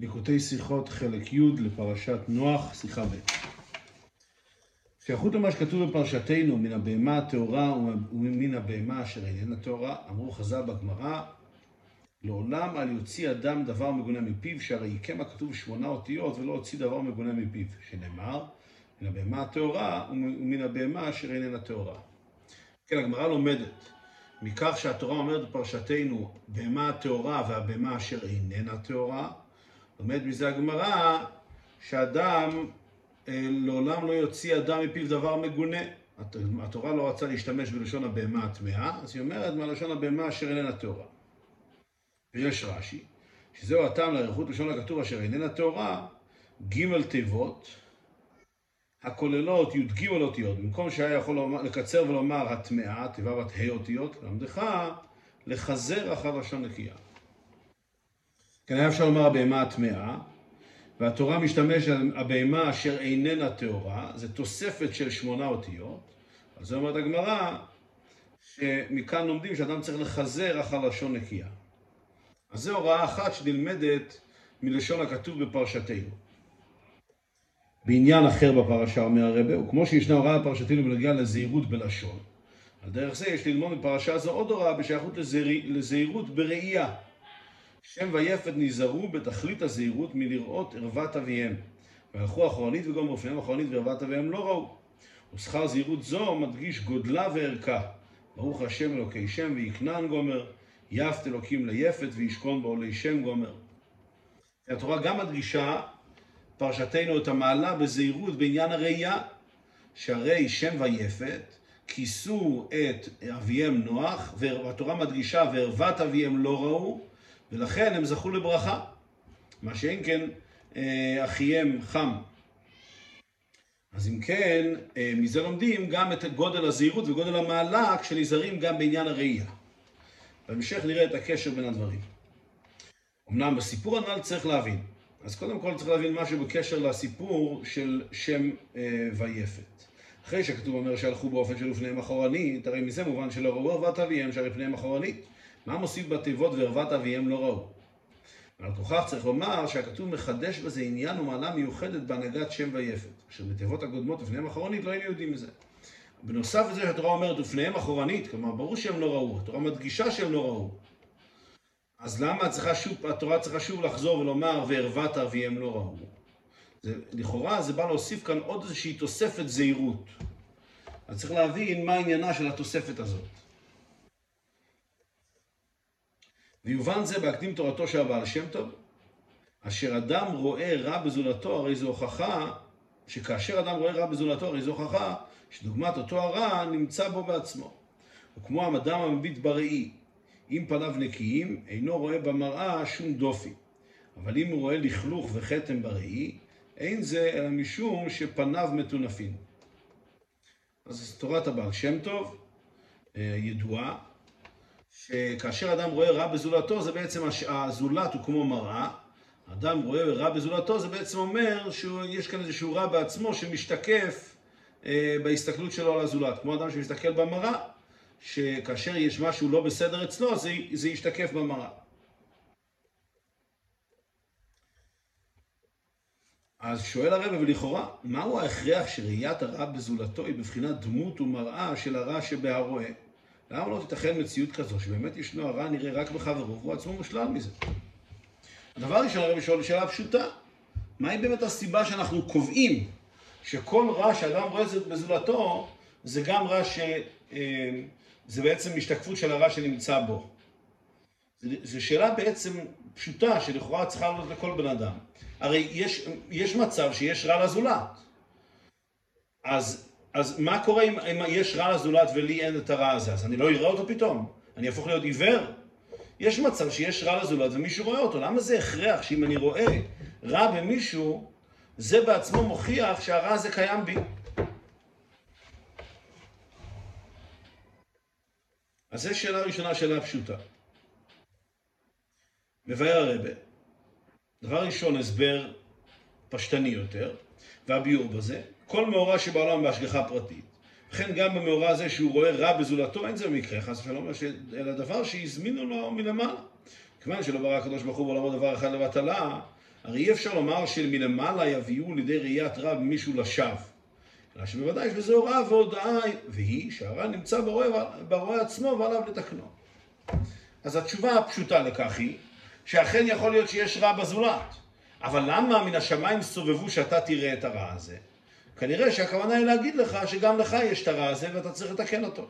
ליקוטי שיחות חלק י' לפרשת נוח, שיחה ב'. שייכות למה שכתוב בפרשתנו מן הבהמה הטהורה ומן הבהמה אשר איננה טהורה, אמרו חז"ל בגמרא, לעולם אל יוציא אדם דבר מגונה מפיו, שהרי יקם הכתוב שמונה אותיות ולא הוציא דבר מגונה מפיו, שנאמר, מן הבהמה הטהורה ומן הבהמה אשר איננה טהורה. כן, הגמרא לומדת מכך שהתורה אומרת בפרשתנו, בהמה הטהורה והבהמה אשר איננה טהורה, לומד מזה הגמרא שאדם אה, לעולם לא יוציא אדם מפיו דבר מגונה. התורה לא רצה להשתמש בלשון הבהמה הטמאה, אז היא אומרת מהלשון הבהמה אשר איננה טהורה. ויש רש"י, שזהו הטעם לאריכות לשון הכתוב אשר איננה טהורה, ג' תיבות, הכוללות י"ג אותיות, במקום שהיה יכול לומר, לקצר ולומר הטמאה, תיבה בת ה' אותיות, למדך לחזר אחר לשון נקייה. כן, היה אפשר לומר הבהמה הטמאה, והתורה משתמשת הבהמה אשר איננה טהורה, זה תוספת של שמונה אותיות. אז זאת אומרת הגמרא, שמכאן לומדים שאדם צריך לחזר אחר לשון נקייה. אז זו הוראה אחת שנלמדת מלשון הכתוב בפרשתנו. בעניין אחר בפרשה אומר הרבה, וכמו שישנה הוראה בפרשתנו בנוגע לזהירות בלשון, על דרך זה יש ללמוד בפרשה זו עוד הוראה בשייכות לזהירות בראייה. שם ויפת נזהרו בתכלית הזהירות מלראות ערוות אביהם. והלכו אחורנית וגמרו לפניהם אחורנית וערוות אביהם לא ראו. ושכר זהירות זו מדגיש גודלה וערכה. ברוך השם אלוקי שם ויקנן גומר, יפת אלוקים ליפת וישכון בעולי שם גומר. התורה גם מדגישה פרשתנו את המעלה בזהירות בעניין הראייה, שהרי שם ויפת כיסו את אביהם נוח, והתורה מדגישה וערוות אביהם לא ראו, ולכן הם זכו לברכה. מה שאין כן אה, אחיהם חם. אז אם כן, אה, מזה לומדים גם את גודל הזהירות וגודל המעלה כשנזהרים גם בעניין הראייה. בהמשך נראה את הקשר בין הדברים. אמנם בסיפור הנ"ל צריך להבין. אז קודם כל צריך להבין משהו בקשר לסיפור של שם אה, ויפת. אחרי שכתוב אומר שהלכו באופן של ופניהם אחורנית, הרי מזה מובן שלא ראו ערוות אביהם שהרי פניהם אחורנית. מה מוסיף בתיבות וערוות אביהם לא ראו? ועל כוכך צריך לומר שהכתוב מחדש בזה עניין ומעלה מיוחדת בהנהגת שם ויפת, אשר בתיבות הקודמות ופניהם אחורנית לא היינו יודעים מזה. בנוסף לזה שהתורה אומרת ופניהם אחורנית, כלומר ברור שהם לא ראו, התורה מדגישה שהם לא ראו. אז למה צריכה שוב, התורה צריכה שוב לחזור ולומר וערוות אביהם לא ראו? זה, לכאורה זה בא להוסיף כאן עוד איזושהי תוספת זהירות. אז צריך להבין מה עניינה של התוספת הזאת. ויובן זה בהקדים תורתו של הבעל שם טוב, אשר אדם רואה רע בזולתו, הרי זו הוכחה, שכאשר אדם רואה רע בזולתו, הרי זו הוכחה, שדוגמת אותו הרע נמצא בו בעצמו. וכמו האדם המביט בראי, אם פניו נקיים, אינו רואה במראה שום דופי. אבל אם הוא רואה לכלוך וכתם בראי, אין זה אלא משום שפניו מטונפים. אז תורת הבעל שם טוב אה, ידועה, שכאשר אדם רואה רע בזולתו, זה בעצם הזולת הוא כמו מראה. אדם רואה רע בזולתו, זה בעצם אומר שיש כאן איזשהו רע בעצמו שמשתקף אה, בהסתכלות שלו על הזולת. כמו אדם שמסתכל במראה, שכאשר יש משהו לא בסדר אצלו, זה, זה ישתקף במראה. אז שואל הרב, ולכאורה, מהו ההכרח שראיית הרע בזולתו היא בבחינת דמות ומראה של הרע שבהרואה? למה לא תיתכן מציאות כזו, שבאמת ישנו הרע נראה רק בחברו, והוא עצמו מושלל מזה? הדבר הראשון, הרב שואל שאלה פשוטה, מהי באמת הסיבה שאנחנו קובעים שכל רע שאדם רואה בזולתו, זה גם רע ש... אה, זה בעצם השתקפות של הרע שנמצא בו. זו שאלה בעצם פשוטה, שלכאורה צריכה לעלות לכל בן אדם. הרי יש, יש מצב שיש רע לזולת. אז, אז מה קורה אם, אם יש רע לזולת ולי אין את הרע הזה? אז אני לא אראה אותו פתאום? אני אהפוך להיות עיוור? יש מצב שיש רע לזולת ומישהו רואה אותו. למה זה הכרח שאם אני רואה רע במישהו, זה בעצמו מוכיח שהרע הזה קיים בי? אז זו שאלה ראשונה, שאלה פשוטה. מבאר הרבה. דבר ראשון, הסבר פשטני יותר, והביאור בזה, כל מאורע שבעולם בהשגחה פרטית. וכן גם במאורע הזה שהוא רואה רע בזולתו, אין זה במקרה, חס ושלום, אלא דבר שהזמינו לו מלמעלה. כיוון שלא ברא הקדוש ברוך הוא בעולמו דבר אחד לבטלה, הרי אי אפשר לומר שמלמעלה יביאו לידי ראיית רע מישהו לשווא. אלא שבוודאי יש בזה הוראה והודאה, והיא שהרע נמצא ברואה, ברואה עצמו ועליו לתקנו. אז התשובה הפשוטה לכך היא, שאכן יכול להיות שיש רע בזולת. אבל למה מן השמיים סובבו שאתה תראה את הרע הזה? כנראה שהכוונה היא להגיד לך שגם לך יש את הרע הזה ואתה צריך לתקן אותו.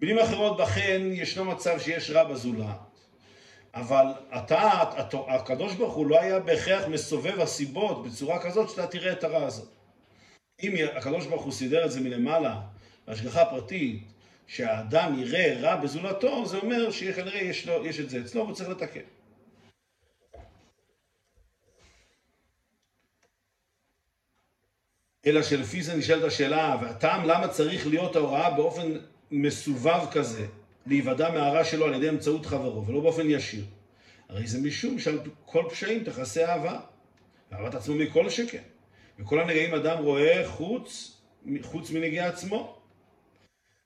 במילים אחרות, בכן ישנו מצב שיש רע בזולת, אבל אתה, הקדוש ברוך הוא לא היה בהכרח מסובב הסיבות בצורה כזאת שאתה תראה את הרע הזה. אם הקדוש ברוך הוא סידר את זה מלמעלה, בהשגחה פרטית, שהאדם יראה רע בזולתו, זה אומר שכנראה יש, לו, יש את זה אצלו והוא צריך לתקן. אלא שלפי זה נשאלת השאלה, והטעם למה צריך להיות ההוראה באופן מסובב כזה, להיוודע מהרע שלו על ידי אמצעות חברו, ולא באופן ישיר. הרי זה משום שעל כל פשעים תכסה אהבה, ואהבת עצמו מכל שכן. וכל הנגעים אדם רואה חוץ, חוץ מנגיע עצמו.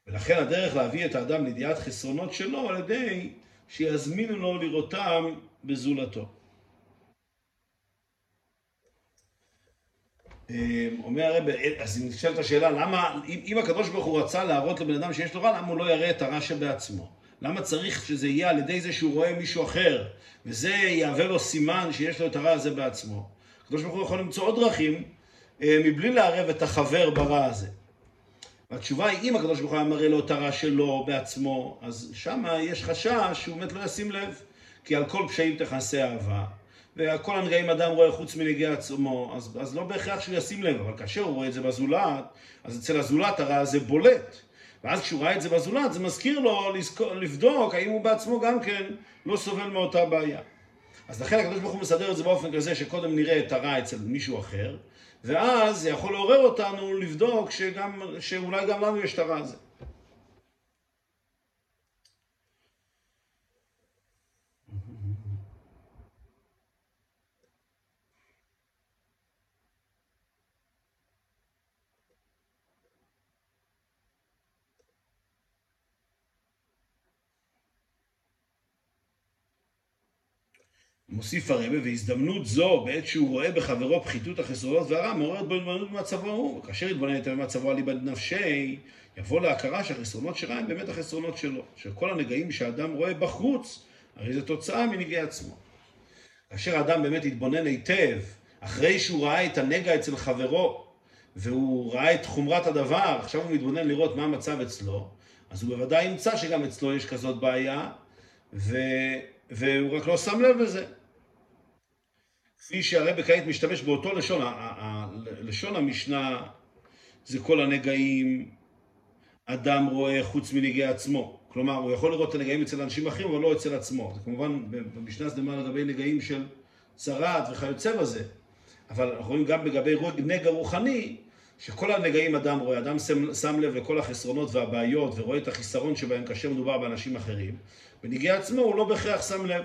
ולכן הדרך להביא את האדם לידיעת חסרונות שלו על ידי שיזמינו לו לראותם בזולתו. אומר הרב, אז נשאלת השאלה, למה, אם, אם הקדוש ברוך הוא רצה להראות לבן אדם שיש לו רע, למה הוא לא יראה את הרע שבעצמו? למה צריך שזה יהיה על ידי זה שהוא רואה מישהו אחר, וזה יהווה לו סימן שיש לו את הרע הזה בעצמו? הקדוש ברוך הוא יכול למצוא עוד דרכים אה, מבלי לערב את החבר ברע הזה. והתשובה היא, אם הקדוש ברוך הוא היה מראה לו את הרע שלו בעצמו, אז שמה יש חשש שהוא באמת לא ישים לב, כי על כל פשעים תכסה אהבה. וכל הנגעים אדם רואה חוץ מנגיע עצמו, אז, אז לא בהכרח שהוא ישים לב, אבל כאשר הוא רואה את זה בזולת, אז אצל הזולת הרע הזה בולט. ואז כשהוא ראה את זה בזולת, זה מזכיר לו לזכור, לבדוק האם הוא בעצמו גם כן לא סובל מאותה בעיה. אז לכן הקדוש ברוך הוא מסדר את זה באופן כזה שקודם נראה את הרע אצל מישהו אחר, ואז זה יכול לעורר אותנו לבדוק שגם, שאולי גם לנו יש את הרע הזה. מוסיף הרבה, והזדמנות זו, בעת שהוא רואה בחברו פחיתות החסרונות והרע, מעוררת בו התבוננות במצבו הוא. וכאשר יתבונן יותר במצבו על איבד נפשי, יבוא להכרה שהחסרונות שרע הם באמת החסרונות שלו. שכל הנגעים שהאדם רואה בחוץ, הרי זו תוצאה מנגעי עצמו. כאשר האדם באמת יתבונן היטב, אחרי שהוא ראה את הנגע אצל חברו, והוא ראה את חומרת הדבר, עכשיו הוא מתבונן לראות מה המצב אצלו, אז הוא בוודאי ימצא שגם אצלו יש כזאת בעיה, ו... והוא רק לא שם לב לזה. כפי שהרבי כעת משתמש באותו לשון, לשון המשנה זה כל הנגעים אדם רואה חוץ מנגעי עצמו. כלומר, הוא יכול לראות את הנגעים אצל אנשים אחרים, אבל לא אצל עצמו. זה כמובן, במשנה זה נאמר לגבי נגעים של צרעת וכיוצא בזה. אבל אנחנו רואים גם לגבי נגע רוחני, שכל הנגעים אדם רואה, אדם שם, שם לב לכל החסרונות והבעיות ורואה את החיסרון שבהם כאשר מדובר באנשים אחרים. בנגעי עצמו הוא לא בהכרח שם לב.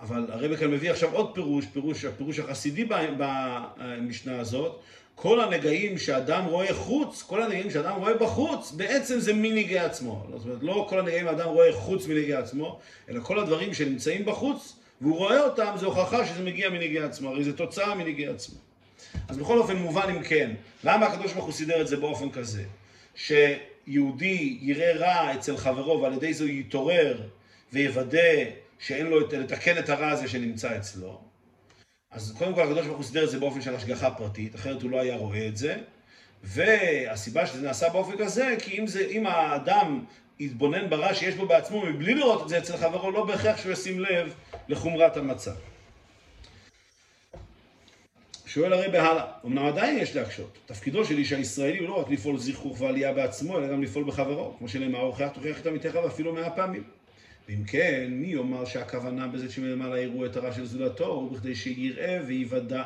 אבל הרב כאן מביא עכשיו עוד פירוש, פירוש, הפירוש החסידי במשנה הזאת, כל הנגעים שאדם רואה חוץ, כל הנגעים שאדם רואה בחוץ, בעצם זה מנגעי עצמו. זאת אומרת, לא כל הנגעים האדם רואה חוץ מנגעי עצמו, אלא כל הדברים שנמצאים בחוץ, והוא רואה אותם, זה הוכחה שזה מגיע מנגעי עצמו, הרי זה תוצאה מנגעי עצמו. אז בכל אופן מובן אם כן, למה הקדוש ברוך הוא סידר את זה באופן כזה? שיהודי יראה רע אצל חברו ועל ידי זה הוא יתעורר ויוודא שאין לו לתקן את הרע הזה שנמצא אצלו. אז קודם כל הקדוש ברוך הוא סידר את זה באופן של השגחה פרטית, אחרת הוא לא היה רואה את זה. והסיבה שזה נעשה באופן כזה, כי אם, זה, אם האדם יתבונן ברע שיש בו בעצמו מבלי לראות את זה אצל חברו, לא בהכרח שהוא ישים לב לחומרת המצב. שואל הרי הלאה, אמנם עדיין יש להקשות. תפקידו של איש הישראלי הוא לא רק לפעול זיכוך ועלייה בעצמו, אלא גם לפעול בחברו. כמו שנאמר, הוכיח תוכיח את עמיתך ואפילו מאה פעמים. ואם כן, מי יאמר שהכוונה בזה שמלמעלה יראו את הרע של זולתו, הוא בכדי שיראה ויוודע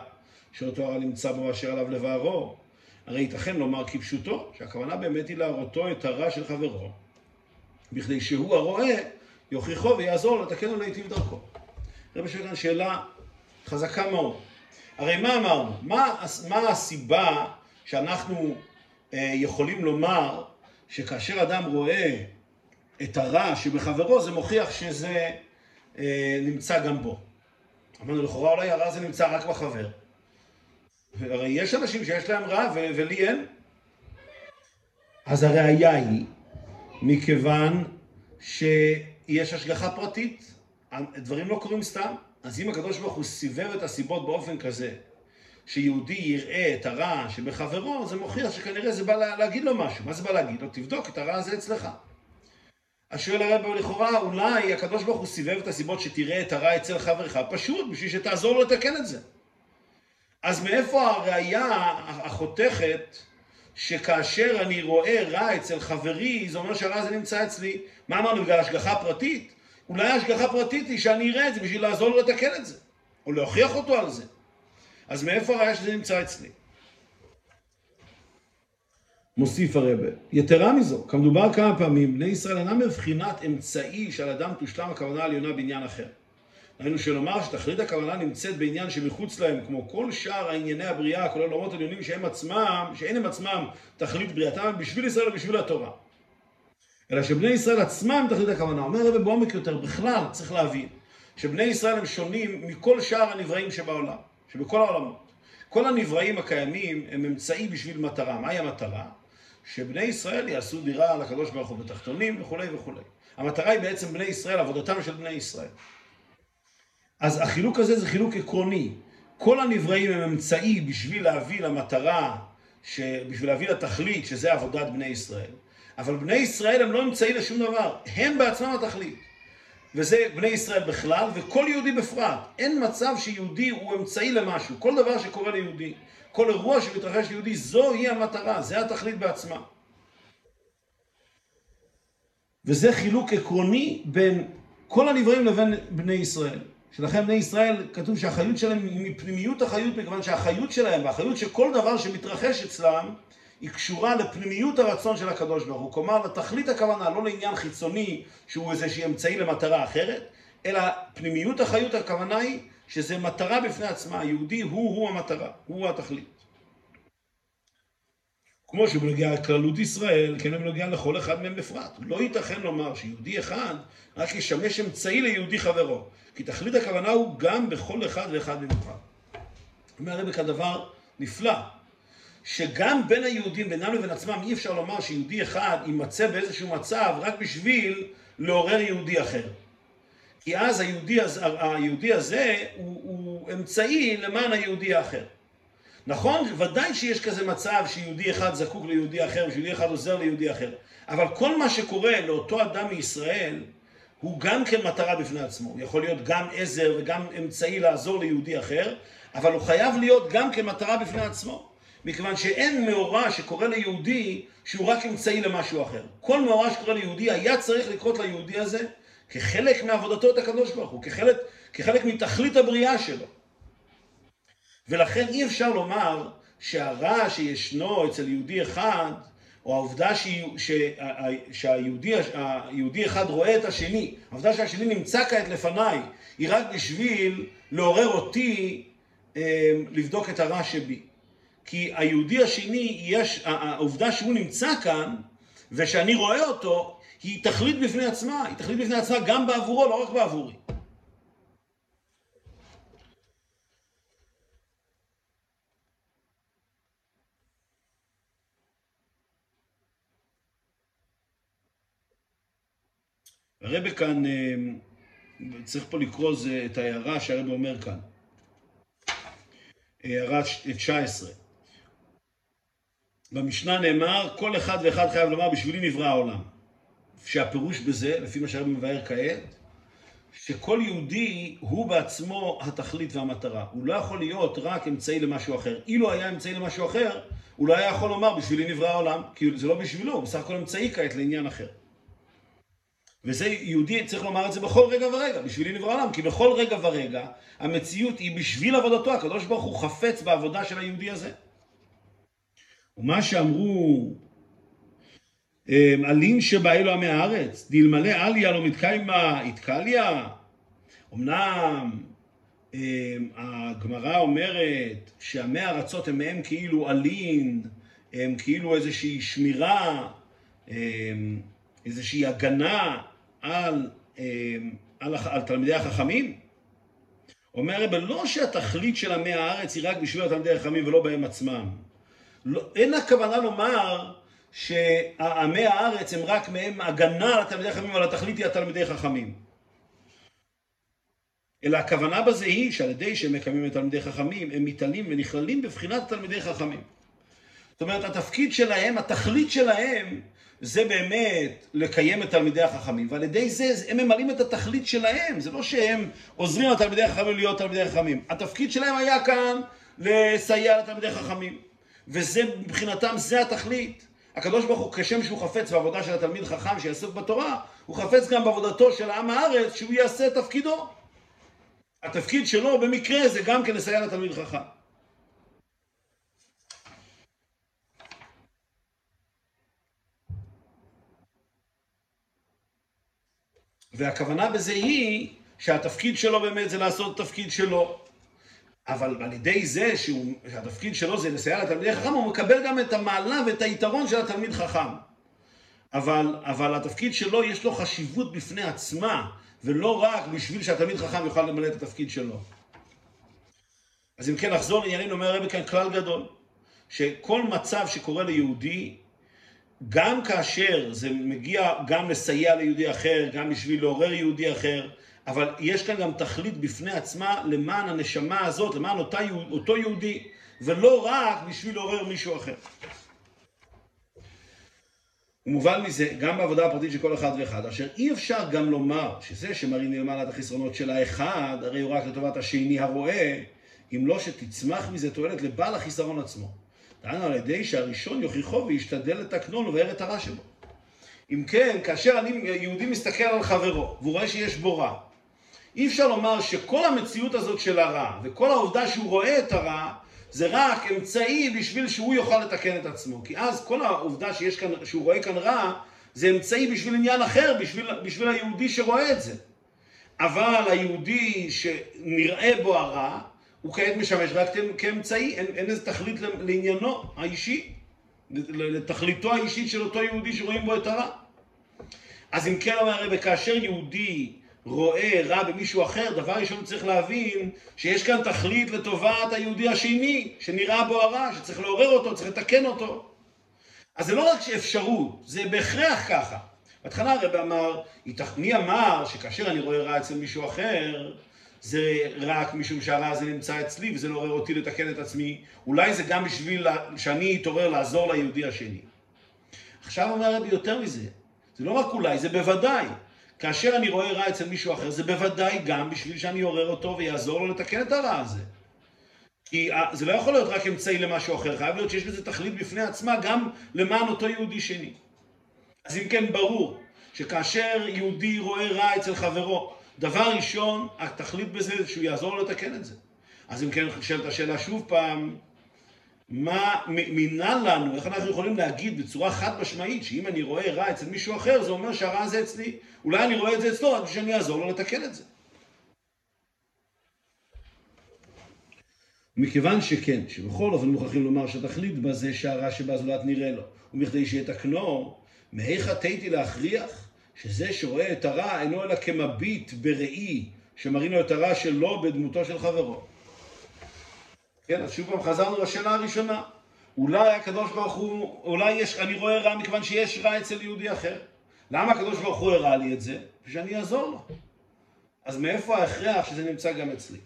שאותו הרע נמצא בו אשר עליו לבערו. הרי ייתכן לומר כפשוטו, שהכוונה באמת היא להראותו את הרע של חברו, בכדי שהוא הרואה יוכיחו ויעזור לתקן ולהיטיב דרכו. רבי שואל כאן שאלה חזקה מאוד. הרי מה אמרנו? מה, מה הסיבה שאנחנו אה, יכולים לומר שכאשר אדם רואה את הרע שבחברו, זה מוכיח שזה אה, נמצא גם בו. אמרנו, לכאורה אולי הרע הזה נמצא רק בחבר. הרי יש אנשים שיש להם רע ו- ולי אין. אז הראיה היא, מכיוון שיש השגחה פרטית, דברים לא קורים סתם. אז אם הקדוש ברוך הוא סיבב את הסיבות באופן כזה, שיהודי יראה את הרע שבחברו, זה מוכיח שכנראה זה בא להגיד לו משהו. מה זה בא להגיד לו? תבדוק את הרע הזה אצלך. אז שואל הרב לכאורה, אולי הקדוש ברוך הוא סיבב את הסיבות שתראה את הרע אצל חברך, פשוט בשביל שתעזור לו לתקן את זה. אז מאיפה הראייה החותכת שכאשר אני רואה רע אצל חברי, זה אומר שהרע הזה נמצא אצלי, מה אמרנו, בגלל השגחה פרטית? אולי השגחה פרטית היא שאני אראה את זה בשביל לעזור לו לתקן את זה, או להוכיח אותו על זה. אז מאיפה הראייה שזה נמצא אצלי? מוסיף הרבה. יתרה מזו, כמדובר כמה פעמים, בני ישראל אינם מבחינת אמצעי שעל אדם תושלם הכוונה העליונה בעניין אחר. ראינו שנאמר שתכלית הכוונה נמצאת בעניין שמחוץ להם, כמו כל שאר הענייני הבריאה, כולל עולמות עליונים שהם עצמם, שאין הם עצמם תכלית בריאתם, בשביל ישראל ובשביל התורה. אלא שבני ישראל עצמם תכלית הכוונה. אומר רבי בעומק יותר, בכלל צריך להבין שבני ישראל הם שונים מכל שאר הנבראים שבעולם, שבכל העולמות. כל הנבראים הקיימים הם אמצעי בשביל מטרה. מהי המטרה? שבני ישראל יעשו דירה לקדוש ברוך הוא בתחתונים וכולי וכולי. המטרה היא בעצם בני ישראל, עבודתם של בני ישראל. אז החילוק הזה זה חילוק עקרוני. כל הנבראים הם אמצעי בשביל להביא למטרה, בשביל להביא לתכלית, שזה עבודת בני ישראל. אבל בני ישראל הם לא אמצעי לשום דבר, הם בעצמם התכלית. וזה בני ישראל בכלל, וכל יהודי בפרט. אין מצב שיהודי הוא אמצעי למשהו. כל דבר שקורה ליהודי, כל אירוע שמתרחש ליהודי, זוהי המטרה, זה התכלית בעצמה. וזה חילוק עקרוני בין כל הנבראים לבין בני ישראל. שלכן בני ישראל, כתוב שהחיות שלהם היא מפנימיות החיות, מכיוון שהחיות שלהם והחיות של כל דבר שמתרחש אצלם, היא קשורה לפנימיות הרצון של הקדוש ברוך הוא. כלומר, לתכלית הכוונה, לא לעניין חיצוני שהוא איזשהו אמצעי למטרה אחרת, אלא פנימיות החיות הכוונה היא שזה מטרה בפני עצמה. היהודי הוא-הוא המטרה, הוא התכלית. כמו שבנוגע לכללות ישראל, כן בנוגע לכל אחד מהם בפרט. לא ייתכן לומר שיהודי אחד רק ישמש אמצעי ליהודי חברו. כי תכלית הכוונה הוא גם בכל אחד ואחד במיוחד. אומר הרבי כדבר נפלא, שגם בין היהודים, בינם לבין עצמם, אי אפשר לומר שיהודי אחד יימצא באיזשהו מצב רק בשביל לעורר יהודי אחר. כי אז היהודי, היהודי הזה הוא, הוא אמצעי למען היהודי האחר. נכון, ודאי שיש כזה מצב שיהודי אחד זקוק ליהודי אחר ושיהודי אחד עוזר ליהודי אחר. אבל כל מה שקורה לאותו אדם מישראל הוא גם כן מטרה בפני עצמו. הוא יכול להיות גם עזר וגם אמצעי לעזור ליהודי אחר, אבל הוא חייב להיות גם כן מטרה בפני עצמו. מכיוון שאין מאורע שקורה ליהודי שהוא רק אמצעי למשהו אחר. כל מאורע שקורה ליהודי היה צריך לקרות ליהודי הזה כחלק מעבודתו את הקדוש ברוך הוא, כחלק, כחלק מתכלית הבריאה שלו. ולכן אי אפשר לומר שהרע שישנו אצל יהודי אחד, או העובדה שהיהודי אחד רואה את השני, העובדה שהשני נמצא כעת לפניי, היא רק בשביל לעורר אותי אה, לבדוק את הרע שבי. כי היהודי השני, יש, העובדה שהוא נמצא כאן, ושאני רואה אותו, היא תכלית בפני עצמה, היא תכלית בפני עצמה גם בעבורו, לא רק בעבורי. הרבה כאן, אה, צריך פה לקרוא את ההערה שהרבה אומר כאן. הערה 19. במשנה נאמר, כל אחד ואחד חייב לומר, בשבילי נברא העולם. שהפירוש בזה, לפי מה שהרבי מבאר כעת, שכל יהודי הוא בעצמו התכלית והמטרה. הוא לא יכול להיות רק אמצעי למשהו אחר. אילו היה אמצעי למשהו אחר, הוא לא היה יכול לומר, בשבילי נברא העולם, כי זה לא בשבילו, הוא בסך הכל אמצעי כעת לעניין אחר. וזה יהודי צריך לומר את זה בכל רגע ורגע, בשבילי נברא העולם, כי בכל רגע ורגע המציאות היא בשביל עבודתו, הקדוש ברוך הוא חפץ בעבודה של היהודי הזה. ומה שאמרו אלין אמ, שבא עמי הארץ, דלמלא עליה לא מתקיימה איתקליה. אמנם אמ, הגמרא אומרת שעמי הארצות הם מהם כאילו אלין, הם כאילו איזושהי שמירה, אמ, איזושהי הגנה על, על, על תלמידי החכמים. אומר הרב, לא שהתכלית של עמי הארץ היא רק בשביל התלמידי חכמים ולא בהם עצמם. לא, אין הכוונה לומר שעמי הארץ הם רק מהם הגנה על התלמידי חכמים, אבל התכלית היא התלמידי חכמים. אלא הכוונה בזה היא שעל ידי שהם מקיימים את תלמידי חכמים, הם מתעלים ונכללים בבחינת תלמידי חכמים. זאת אומרת, התפקיד שלהם, התכלית שלהם, זה באמת לקיים את תלמידי החכמים, ועל ידי זה הם ממלאים את התכלית שלהם, זה לא שהם עוזרים לתלמידי החכמים להיות תלמידי חכמים. התפקיד שלהם היה כאן לסייע לתלמידי חכמים, וזה מבחינתם, זה התכלית. הקדוש ברוך הוא, כשם שהוא חפץ בעבודה של התלמיד חכם שיעסוק בתורה, הוא חפץ גם בעבודתו של עם הארץ, שהוא יעשה את תפקידו. התפקיד שלו במקרה זה גם כן לסייע לתלמיד חכם. והכוונה בזה היא שהתפקיד שלו באמת זה לעשות תפקיד שלו. אבל על ידי זה שהתפקיד שלו זה לסייע לתלמידי חכם, הוא מקבל גם את המעלה ואת היתרון של התלמיד חכם. אבל, אבל התפקיד שלו יש לו חשיבות בפני עצמה, ולא רק בשביל שהתלמיד חכם יוכל למלא את התפקיד שלו. אז אם כן, נחזור לענייננו, אומר הרבי כאן כלל גדול, שכל מצב שקורה ליהודי, גם כאשר זה מגיע גם לסייע ליהודי אחר, גם בשביל לעורר יהודי אחר, אבל יש כאן גם תכלית בפני עצמה למען הנשמה הזאת, למען אותה, אותו יהודי, ולא רק בשביל לעורר מישהו אחר. ומובן מזה, גם בעבודה הפרטית של כל אחד ואחד, אשר אי אפשר גם לומר שזה שמראים למעלה את החסרונות של האחד, הרי הוא רק לטובת השני הרואה, אם לא שתצמח מזה תועלת לבעל החיסרון עצמו. דהיינו על ידי שהראשון יוכיחו וישתדל לתקנו ולבאר את הרע שבו. אם כן, כאשר אני, יהודי מסתכל על חברו, והוא רואה שיש בו רע, אי אפשר לומר שכל המציאות הזאת של הרע, וכל העובדה שהוא רואה את הרע, זה רק אמצעי בשביל שהוא יוכל לתקן את עצמו. כי אז כל העובדה שיש כאן, שהוא רואה כאן רע, זה אמצעי בשביל עניין אחר, בשביל, בשביל היהודי שרואה את זה. אבל היהודי שנראה בו הרע, הוא כעת משמש רק כאמצעי, אין, אין איזה תכלית לעניינו האישי, לתכליתו האישית של אותו יהודי שרואים בו את הרע. אז אם כן אומר הרב, כאשר יהודי רואה רע במישהו אחר, דבר ראשון צריך להבין שיש כאן תכלית לטובת היהודי השני, שנראה בו הרע, שצריך לעורר אותו, צריך לתקן אותו. אז זה לא רק אפשרות, זה בהכרח ככה. בהתחלה הרב אמר, מי אמר שכאשר אני רואה רע אצל מישהו אחר, זה רק משום שהרע הזה נמצא אצלי וזה לא עורר אותי לתקן את עצמי, אולי זה גם בשביל שאני אתעורר לעזור ליהודי השני. עכשיו אומר הרבי יותר מזה, זה לא רק אולי, זה בוודאי. כאשר אני רואה רע אצל מישהו אחר, זה בוודאי גם בשביל שאני אעורר אותו ויעזור לו לתקן את הרע הזה. כי אה, זה לא יכול להיות רק אמצעי למשהו אחר, חייב להיות שיש בזה תכלית בפני עצמה גם למען אותו יהודי שני. אז אם כן, ברור שכאשר יהודי רואה רע אצל חברו, דבר ראשון, התכלית בזה זה שהוא יעזור לו לתקן את זה. אז אם כן, נשאלת השאלה שוב פעם, מה מינן לנו, איך אנחנו יכולים להגיד בצורה חד משמעית שאם אני רואה רע אצל מישהו אחר, זה אומר שהרע הזה אצלי. אולי אני רואה את זה אצלו, רק שאני אעזור לו לתקן את זה. מכיוון שכן, שבכל אופן מוכרחים לומר שהתכלית בזה שהרע שבא זולת נראה לו, ומכדי שיתקנו, מהיכא תהיתי להכריח שזה שרואה את הרע אינו אלא כמביט בראי שמראים לו את הרע שלו בדמותו של חברו. כן, אז שוב פעם חזרנו לשאלה הראשונה. אולי הקדוש ברוך הוא, אולי יש, אני רואה רע מכיוון שיש רע אצל יהודי אחר. למה הקדוש ברוך הוא הראה לי את זה? שאני אעזור לו. אז מאיפה ההכרח שזה נמצא גם אצלי?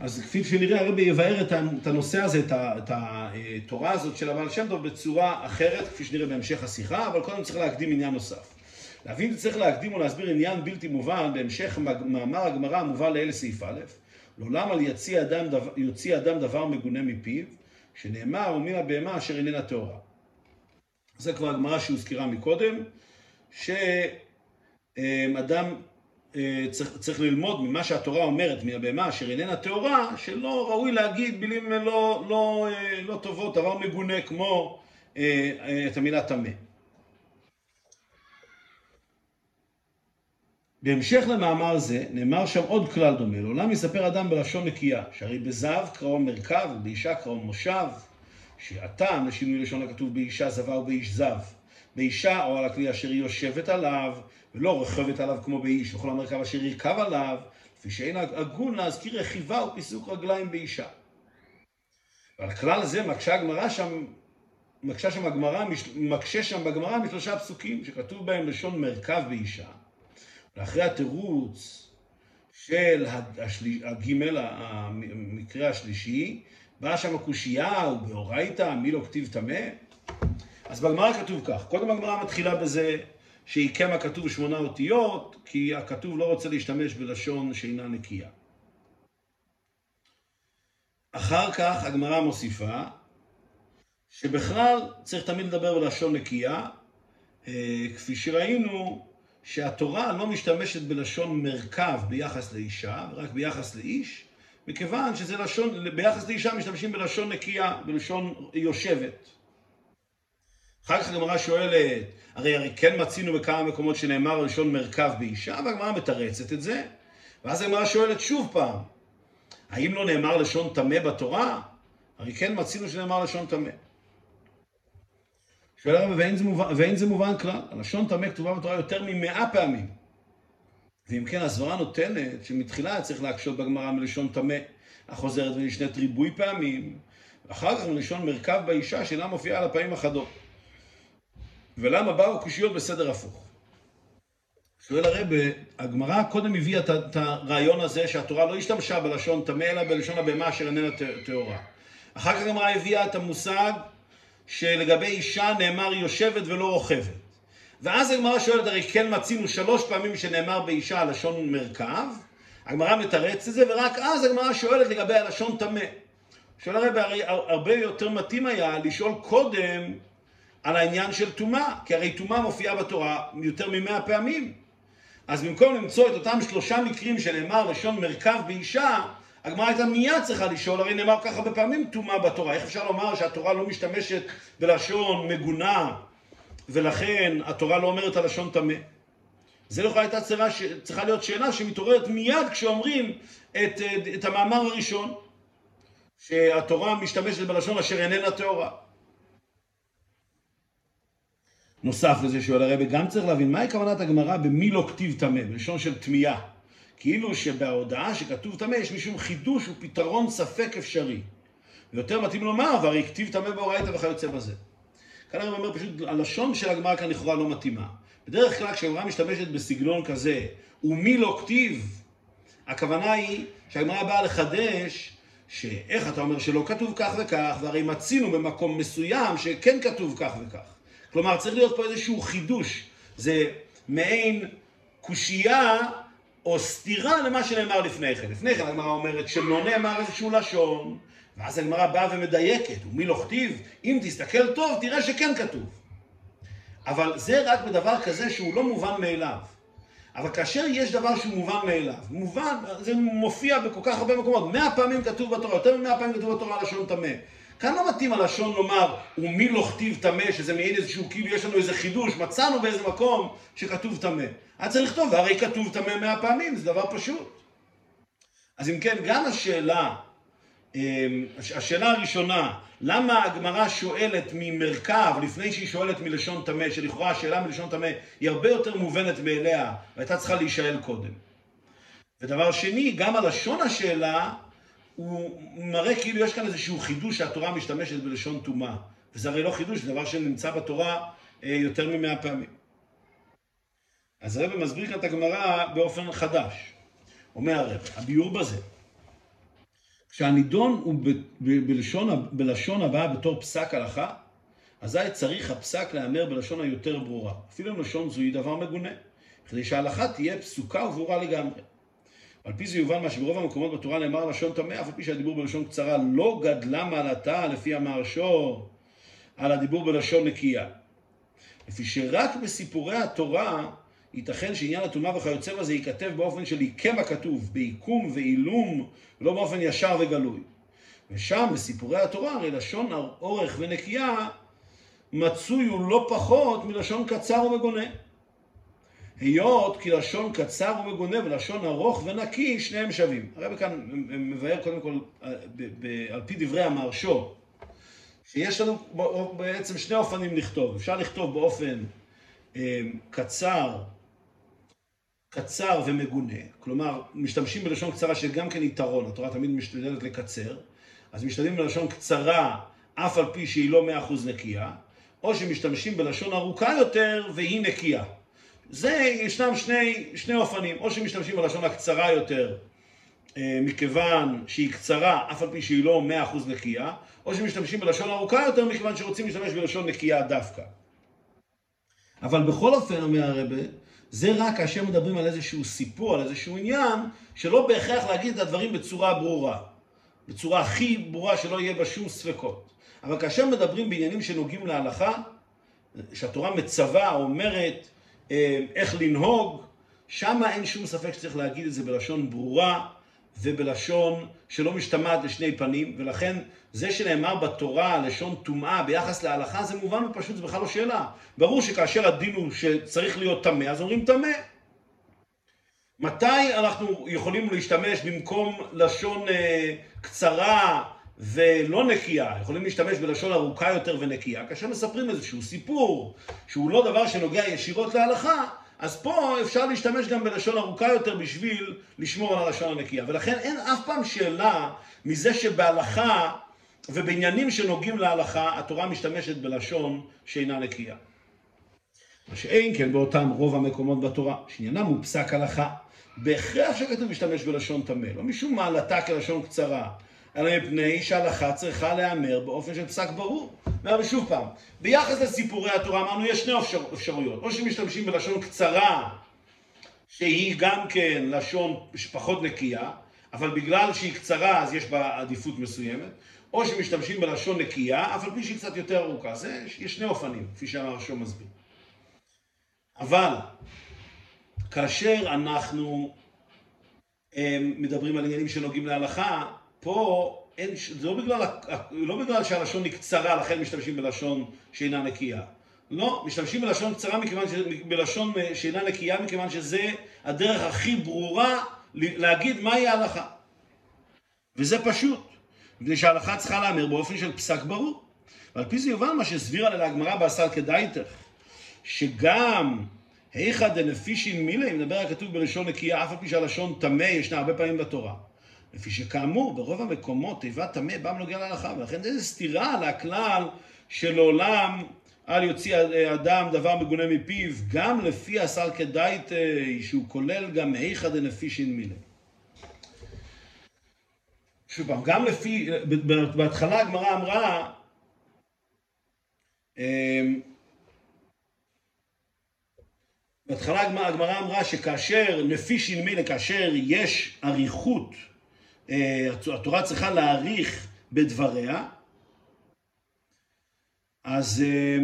אז כפי שנראה הרבי יבאר את הנושא הזה, את התורה הזאת של הבעל שם טוב בצורה אחרת, כפי שנראה בהמשך השיחה, אבל קודם צריך להקדים עניין נוסף. להבין צריך להקדים או להסביר עניין בלתי מובן בהמשך מאמר הגמרא המובא לאלה סעיף א', לעולם על יוציא אדם, דבר, יוציא אדם דבר מגונה מפיו, שנאמר ומן הבהמה אשר איננה טהורה. זה כבר הגמרא שהוזכרה מקודם, שאדם אה, צריך, צריך ללמוד ממה שהתורה אומרת מהבהמה אשר איננה טהורה, שלא ראוי להגיד מילים לא, לא, אה, לא טובות, דבר מגונה כמו אה, את המילה טמא. בהמשך למאמר זה, נאמר שם עוד כלל דומה, לעולם יספר אדם בלשון נקייה, שהרי בזב קראו מרכב ובאישה קראו מושב, שהטעם לשינוי לשון הכתוב באישה זבה ובאיש זב, באישה או על הכלי אשר היא יושבת עליו, ולא רוכבת עליו כמו באיש, וכל המרכב אשר ירכב עליו, לפי שאין הגון להזכיר רכיבה ופיסוק רגליים באישה. ועל כלל זה מקשה הגמרא שם, מקשה שם הגמרא, מקשה שם בגמרא משלושה פסוקים שכתוב בהם לשון מרכב באישה. ואחרי התירוץ של הגימל, המקרה השלישי, באה שם הקושייה, ובאורייתא, מי לא כתיב טמא? אז בגמרא כתוב כך, קודם הגמרא מתחילה בזה שעיקם הכתוב שמונה אותיות, כי הכתוב לא רוצה להשתמש בלשון שאינה נקייה. אחר כך הגמרא מוסיפה שבכלל צריך תמיד לדבר בלשון נקייה, אה, כפי שראינו שהתורה לא משתמשת בלשון מרכב ביחס לאישה, רק ביחס לאיש, מכיוון שזה לשון, ביחס לאישה משתמשים בלשון נקייה, בלשון יושבת. אחר כך הגמרא שואלת, הרי, הרי כן מצינו בכמה מקומות שנאמר לשון מרכב באישה, והגמרא מתרצת את זה, ואז הגמרא שואלת שוב פעם, האם לא נאמר לשון טמא בתורה? הרי כן מצינו שנאמר לשון טמא. שואל הרב, ואין ואין זה מובן כלל. הלשון טמא כתובה בתורה יותר ממאה פעמים. ואם כן, הסברה נותנת שמתחילה צריך להקשות בגמרא מלשון טמא, החוזרת ונשנית ריבוי פעמים, ואחר כך מלשון מרכב באישה שאינה מופיעה על הפעמים אחדות. ולמה באו קושיות בסדר הפוך? שואל הרב, הגמרא קודם הביאה את הרעיון הזה שהתורה לא השתמשה בלשון טמא, אלא בלשון הבהמה אשר איננה טהורה. אחר כך הגמרא הביאה את המושג שלגבי אישה נאמר יושבת ולא רוכבת. ואז הגמרא שואלת, הרי כן מצינו שלוש פעמים שנאמר באישה לשון מרכב, הגמרא מתרץ את זה, ורק אז הגמרא שואלת לגבי הלשון טמא. שואל הרב, הרי הרבה יותר מתאים היה לשאול קודם על העניין של טומאה, כי הרי טומאה מופיעה בתורה יותר ממאה פעמים. אז במקום למצוא את אותם שלושה מקרים שנאמר לשון מרכב באישה, הגמרא הייתה מיד צריכה לשאול, הרי נאמר ככה בפעמים טומאה בתורה. איך אפשר לומר שהתורה לא משתמשת בלשון מגונה, ולכן התורה לא אומרת הלשון טמא? זה לכאורה הייתה צריכה, צריכה להיות שאלה שמתעוררת מיד כשאומרים את, את המאמר הראשון, שהתורה משתמשת בלשון אשר איננה טהורה. נוסף לזה שואל הרבי, גם צריך להבין מהי כוונת הגמרא במי לא כתיב טמא, בלשון של תמיהה. כאילו שבהודעה שכתוב טמא יש משום חידוש ופתרון ספק אפשרי. ויותר מתאים לומר, והרי כתיב טמא באורייתא וכיוצא בזה. כאן הרב אומר פשוט, הלשון של הגמרא כאן לכאורה לא מתאימה. בדרך כלל כשהגמרא משתמשת בסגנון כזה, ומי לא כתיב, הכוונה היא שהגמרא באה לחדש שאיך אתה אומר שלא כתוב כך וכך, והרי מצינו במקום מסוים שכן כתוב כך וכך. כלומר, צריך להיות פה איזשהו חידוש. זה מעין קושייה או סתירה למה שנאמר לפני כן. לפני כן הגמרא אומרת שלא נאמר איזשהו לשון, ואז הגמרא באה ומדייקת, ומי לא כתיב? אם תסתכל טוב, תראה שכן כתוב. אבל זה רק בדבר כזה שהוא לא מובן מאליו. אבל כאשר יש דבר שהוא מובן מאליו, מובן, זה מופיע בכל כך הרבה מקומות, מאה פעמים כתוב בתורה, יותר ממאה פעמים כתוב בתורה לשון טמא. כאן לא מתאים הלשון לומר, ומי לא כתיב טמא, שזה מעין איזשהו, כאילו יש לנו איזה חידוש, מצאנו באיזה מקום שכתוב טמא. היה צריך לכתוב, והרי כתוב טמא מאה פעמים, זה דבר פשוט. אז אם כן, גם השאלה, אמ, השאלה הראשונה, למה הגמרא שואלת ממרכב לפני שהיא שואלת מלשון טמא, שלכאורה השאלה מלשון טמא היא הרבה יותר מובנת מאליה, והייתה צריכה להישאל קודם. ודבר שני, גם הלשון השאלה הוא מראה כאילו יש כאן איזשהו חידוש שהתורה משתמשת בלשון טומאה. וזה הרי לא חידוש, זה דבר שנמצא בתורה אה, יותר ממאה פעמים. אז הרב מסביר כאן את הגמרא באופן חדש. אומר הרב, הביאור בזה, כשהנידון הוא ב, ב, בלשון, בלשון הבאה בתור פסק הלכה, אזי צריך הפסק להיאמר בלשון היותר ברורה. אפילו לשון זוהי דבר מגונה, כדי שההלכה תהיה פסוקה וברורה לגמרי. על פי זה יובן מה שברוב המקומות בתורה נאמר לשון טמא, אף על פי שהדיבור בלשון קצרה לא גדלה מעלתה לפי המהרשור על הדיבור בלשון נקייה. לפי שרק בסיפורי התורה ייתכן שעניין הטומאה וכיוצא בזה ייכתב באופן של עיקם הכתוב, בעיקום ועילום, ולא באופן ישר וגלוי. ושם בסיפורי התורה הרי לשון אורך ונקייה מצוי הוא לא פחות מלשון קצר ומגונה. היות כי לשון קצר ומגונה ולשון ארוך ונקי, שניהם שווים. הרב כאן מבאר קודם כל, על פי דברי המהרשו, שיש לנו בעצם שני אופנים לכתוב. אפשר לכתוב באופן אה, קצר, קצר ומגונה, כלומר, משתמשים בלשון קצרה שגם כן יתרון, התורה תמיד משתדלת לקצר, אז משתדלים בלשון קצרה, אף על פי שהיא לא מאה אחוז נקייה, או שמשתמשים בלשון ארוכה יותר והיא נקייה. זה, ישנם שני, שני אופנים, או שמשתמשים בלשון הקצרה יותר, אה, מכיוון שהיא קצרה, אף על פי שהיא לא מאה אחוז נקייה, או שמשתמשים בלשון ארוכה יותר, מכיוון שרוצים להשתמש בלשון נקייה דווקא. אבל בכל אופן, אומר הרבה, זה רק כאשר מדברים על איזשהו סיפור, על איזשהו עניין, שלא בהכרח להגיד את הדברים בצורה ברורה. בצורה הכי ברורה שלא יהיה בה שום ספקות. אבל כאשר מדברים בעניינים שנוגעים להלכה, שהתורה מצווה, אומרת איך לנהוג, שם אין שום ספק שצריך להגיד את זה בלשון ברורה ובלשון שלא משתמעת לשני פנים, ולכן זה שנאמר בתורה לשון טומאה ביחס להלכה זה מובן ופשוט, זה בכלל לא שאלה. ברור שכאשר הדין הוא שצריך להיות טמא, אז אומרים טמא. מתי אנחנו יכולים להשתמש במקום לשון אה, קצרה ולא נקייה, יכולים להשתמש בלשון ארוכה יותר ונקייה, כאשר מספרים איזשהו סיפור שהוא לא דבר שנוגע ישירות להלכה, אז פה אפשר להשתמש גם בלשון ארוכה יותר בשביל לשמור על הלשון הנקייה. ולכן אין אף פעם שאלה מזה שבהלכה ובעניינים שנוגעים להלכה, התורה משתמשת בלשון שאינה נקייה. מה שאין כן באותם רוב המקומות בתורה, שעניינם הוא פסק הלכה. בהכרח שכתוב משתמש בלשון טמא, לא משום מעלתה כלשון קצרה, אלא מפני שההלכה צריכה להיאמר באופן של פסק ברור. ואומר שוב פעם, ביחס לסיפורי התורה אמרנו יש שני אפשר, אפשרויות, או שמשתמשים בלשון קצרה, שהיא גם כן לשון פחות נקייה, אבל בגלל שהיא קצרה אז יש בה עדיפות מסוימת, או שמשתמשים בלשון נקייה, אף על פי שהיא קצת יותר ארוכה. זה, יש שני אופנים, כפי שאמר השום מסביר. אבל כאשר אנחנו הם, מדברים על עניינים שנוגעים להלכה, פה אין, זה לא בגלל, לא בגלל שהלשון היא קצרה, לכן משתמשים בלשון שאינה נקייה. לא, משתמשים בלשון קצרה מכיוון ש... בלשון שאינה נקייה, מכיוון שזה הדרך הכי ברורה להגיד מהי ההלכה. וזה פשוט, מפני שההלכה צריכה להאמר באופן של פסק ברור. ועל פי זה יובן מה שהסבירה לה הגמרא באסר כדאיתך, שגם היכא דנפישין מילי, מדבר הכתוב בלשון נקייה, אף על פי שהלשון טמא ישנה הרבה פעמים בתורה. לפי שכאמור, ברוב המקומות תיבת טמא בא מנוגע להלכה, ולכן זה סתירה לכלל שלעולם אל יוציא אדם דבר מגונה מפיו, גם לפי השר כדאית, שהוא כולל גם היכא דנפישין מילי. שוב פעם, גם לפי, בהתחלה הגמרא אמרה, אמ, בהתחלה הגמרא אמרה שכאשר נפישין מילה, כאשר יש אריכות התורה צריכה להעריך בדבריה, אז, אה,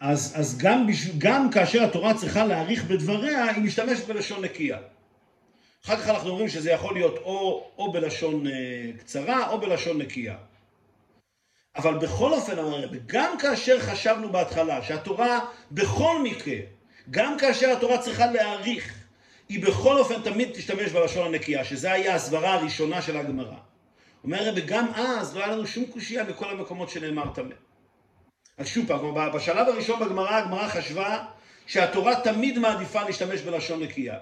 אז, אז גם, גם כאשר התורה צריכה להעריך בדבריה, היא משתמשת בלשון נקייה. אחר כך אנחנו אומרים שזה יכול להיות או, או בלשון אה, קצרה או בלשון נקייה. אבל בכל אופן, גם כאשר חשבנו בהתחלה שהתורה בכל מקרה, גם כאשר התורה צריכה להעריך היא בכל אופן תמיד תשתמש בלשון הנקייה, שזה היה הסברה הראשונה של הגמרא. אומר הרבי, גם אז לא היה לנו שום קושייה בכל המקומות שנאמר טמא. אז שוב פעם, בשלב הראשון בגמרא, הגמרא חשבה שהתורה תמיד מעדיפה להשתמש בלשון נקייה.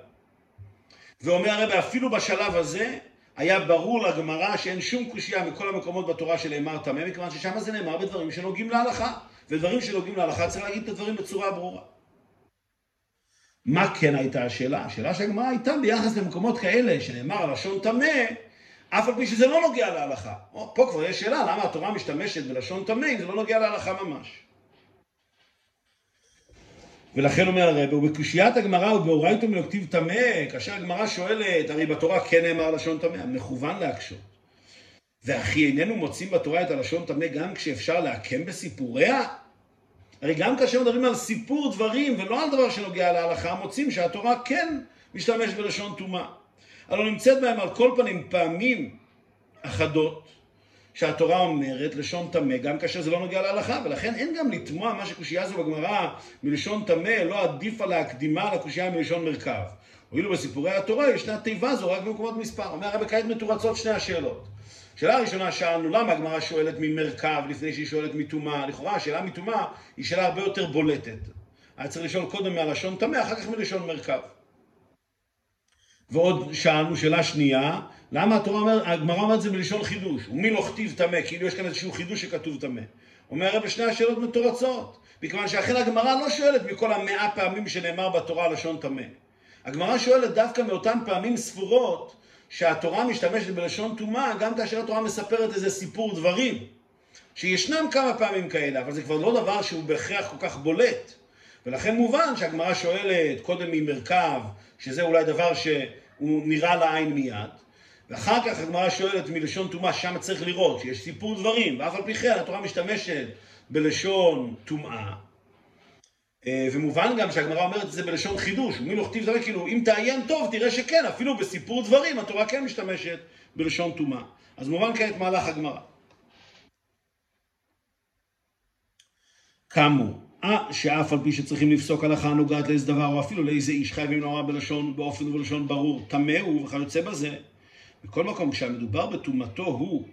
ואומר הרבי, אפילו בשלב הזה, היה ברור לגמרא שאין שום קושייה מכל המקומות בתורה שנאמר טמא, מכיוון ששם זה נאמר בדברים שנוגעים להלכה. ודברים שנוגעים להלכה צריך להגיד את הדברים בצורה ברורה. מה כן הייתה השאלה? השאלה של הגמרא הייתה ביחס למקומות כאלה שנאמר הלשון טמא, אף על פי שזה לא נוגע להלכה. פה כבר יש שאלה, למה התורה משתמשת בלשון טמא אם זה לא נוגע להלכה ממש. ולכן אומר הרב, ובקושיית הגמרא ובאורייתו מלכתיב טמא, כאשר הגמרא שואלת, הרי בתורה כן נאמר לשון טמא, מכוון להקשות. והכי איננו מוצאים בתורה את הלשון טמא גם כשאפשר לעקם בסיפוריה? הרי גם כאשר מדברים על סיפור דברים ולא על דבר שנוגע להלכה, מוצאים שהתורה כן משתמשת בלשון טומאה. הלוא נמצאת בהם על כל פנים פעמים אחדות שהתורה אומרת לשון טמא, גם כאשר זה לא נוגע להלכה, ולכן אין גם לתמוע מה שקושייה זו בגמרא מלשון טמא לא עדיפה להקדימה לקושייה מלשון מרכב. הואילו בסיפורי התורה ישנה תיבה זו רק במקומות מספר. אומר הרבי כעת מתורצות שני השאלות. שאלה ראשונה שאלנו, למה הגמרא שואלת ממרכב לפני שהיא שואלת מטומאה? לכאורה השאלה מטומאה היא שאלה הרבה יותר בולטת. היה צריך לשאול קודם מהלשון טמא, אחר כך מלשון מרכב. ועוד שאלנו שאלה שנייה, למה התורה אומר, הגמרא אומרת זה בלשון חידוש, ומי לא כתיב טמא, כאילו יש כאן איזשהו חידוש שכתוב טמא. אומר הרב שני השאלות מתורצות, מכיוון שאכן הגמרא לא שואלת מכל המאה פעמים שנאמר בתורה לשון טמא. הגמרא שואלת דווקא מאותן פעמים ספורות שהתורה משתמשת בלשון טומאה גם כאשר התורה מספרת איזה סיפור דברים. שישנם כמה פעמים כאלה, אבל זה כבר לא דבר שהוא בהכרח כל כך בולט. ולכן מובן שהגמרא שואלת קודם ממרכב, שזה אולי דבר שהוא נראה לעין מיד, ואחר כך הגמרא שואלת מלשון טומאה, שם צריך לראות שיש סיפור דברים, ואף על פי כן התורה משתמשת בלשון טומאה. אה, ומובן גם שהגמרא אומרת את זה בלשון חידוש, ומי לא כתיב דבר, כאילו, אם תעיין טוב, תראה שכן, אפילו בסיפור דברים התורה כן משתמשת בלשון טומאה. אז מובן כעת מהלך הגמרא. כאמור, אה, שאף על פי שצריכים לפסוק הלכה הנוגעת לאיזה דבר, או אפילו לאיזה איש חייבים לומר בלשון, באופן ובלשון ברור, טמא הוא וכיוצא בזה. בכל מקום, כשהמדובר בטומאתו הוא,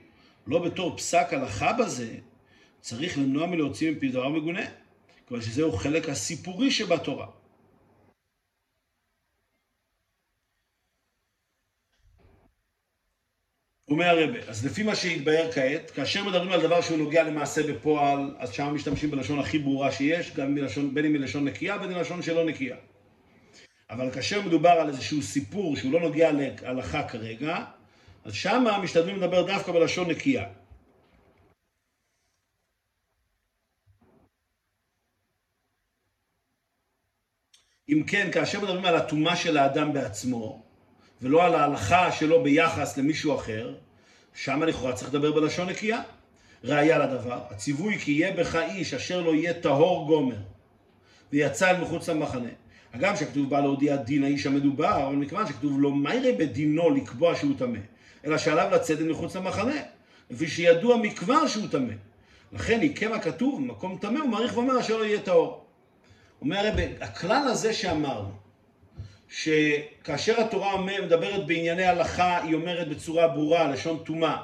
לא בתור פסק הלכה בזה, צריך למנוע מלהוציא מפי דבר מגונה. כיוון שזהו חלק הסיפורי שבתורה. אומר הרבה, אז לפי מה שהתבהר כעת, כאשר מדברים על דבר שהוא נוגע למעשה בפועל, אז שם משתמשים בלשון הכי ברורה שיש, גם מלשון, בין אם מלשון נקייה, בין אם מלשון שלא נקייה. אבל כאשר מדובר על איזשהו סיפור שהוא לא נוגע להלכה כרגע, אז שם משתדלים לדבר דווקא בלשון נקייה. אם כן, כאשר מדברים על הטומאה של האדם בעצמו, ולא על ההלכה שלו ביחס למישהו אחר, שם לכאורה צריך לדבר בלשון נקייה. ראיה לדבר, הציווי כי יהיה בך איש אשר לא יהיה טהור גומר, ויצא אל מחוץ למחנה. אגב, שכתוב בא להודיע דין האיש המדובר, אבל מכיוון שכתוב לא מה יראה בדינו לקבוע שהוא טמא, אלא שעליו לצאת אל מחוץ למחנה, לפי שידוע מכבר שהוא טמא. לכן, עיקם הכתוב, מקום טמא, הוא מעריך ואומר אשר לא יהיה טהור. אומר הרב, הכלל הזה שאמרנו, שכאשר התורה מדברת בענייני הלכה, היא אומרת בצורה ברורה, לשון טומאה,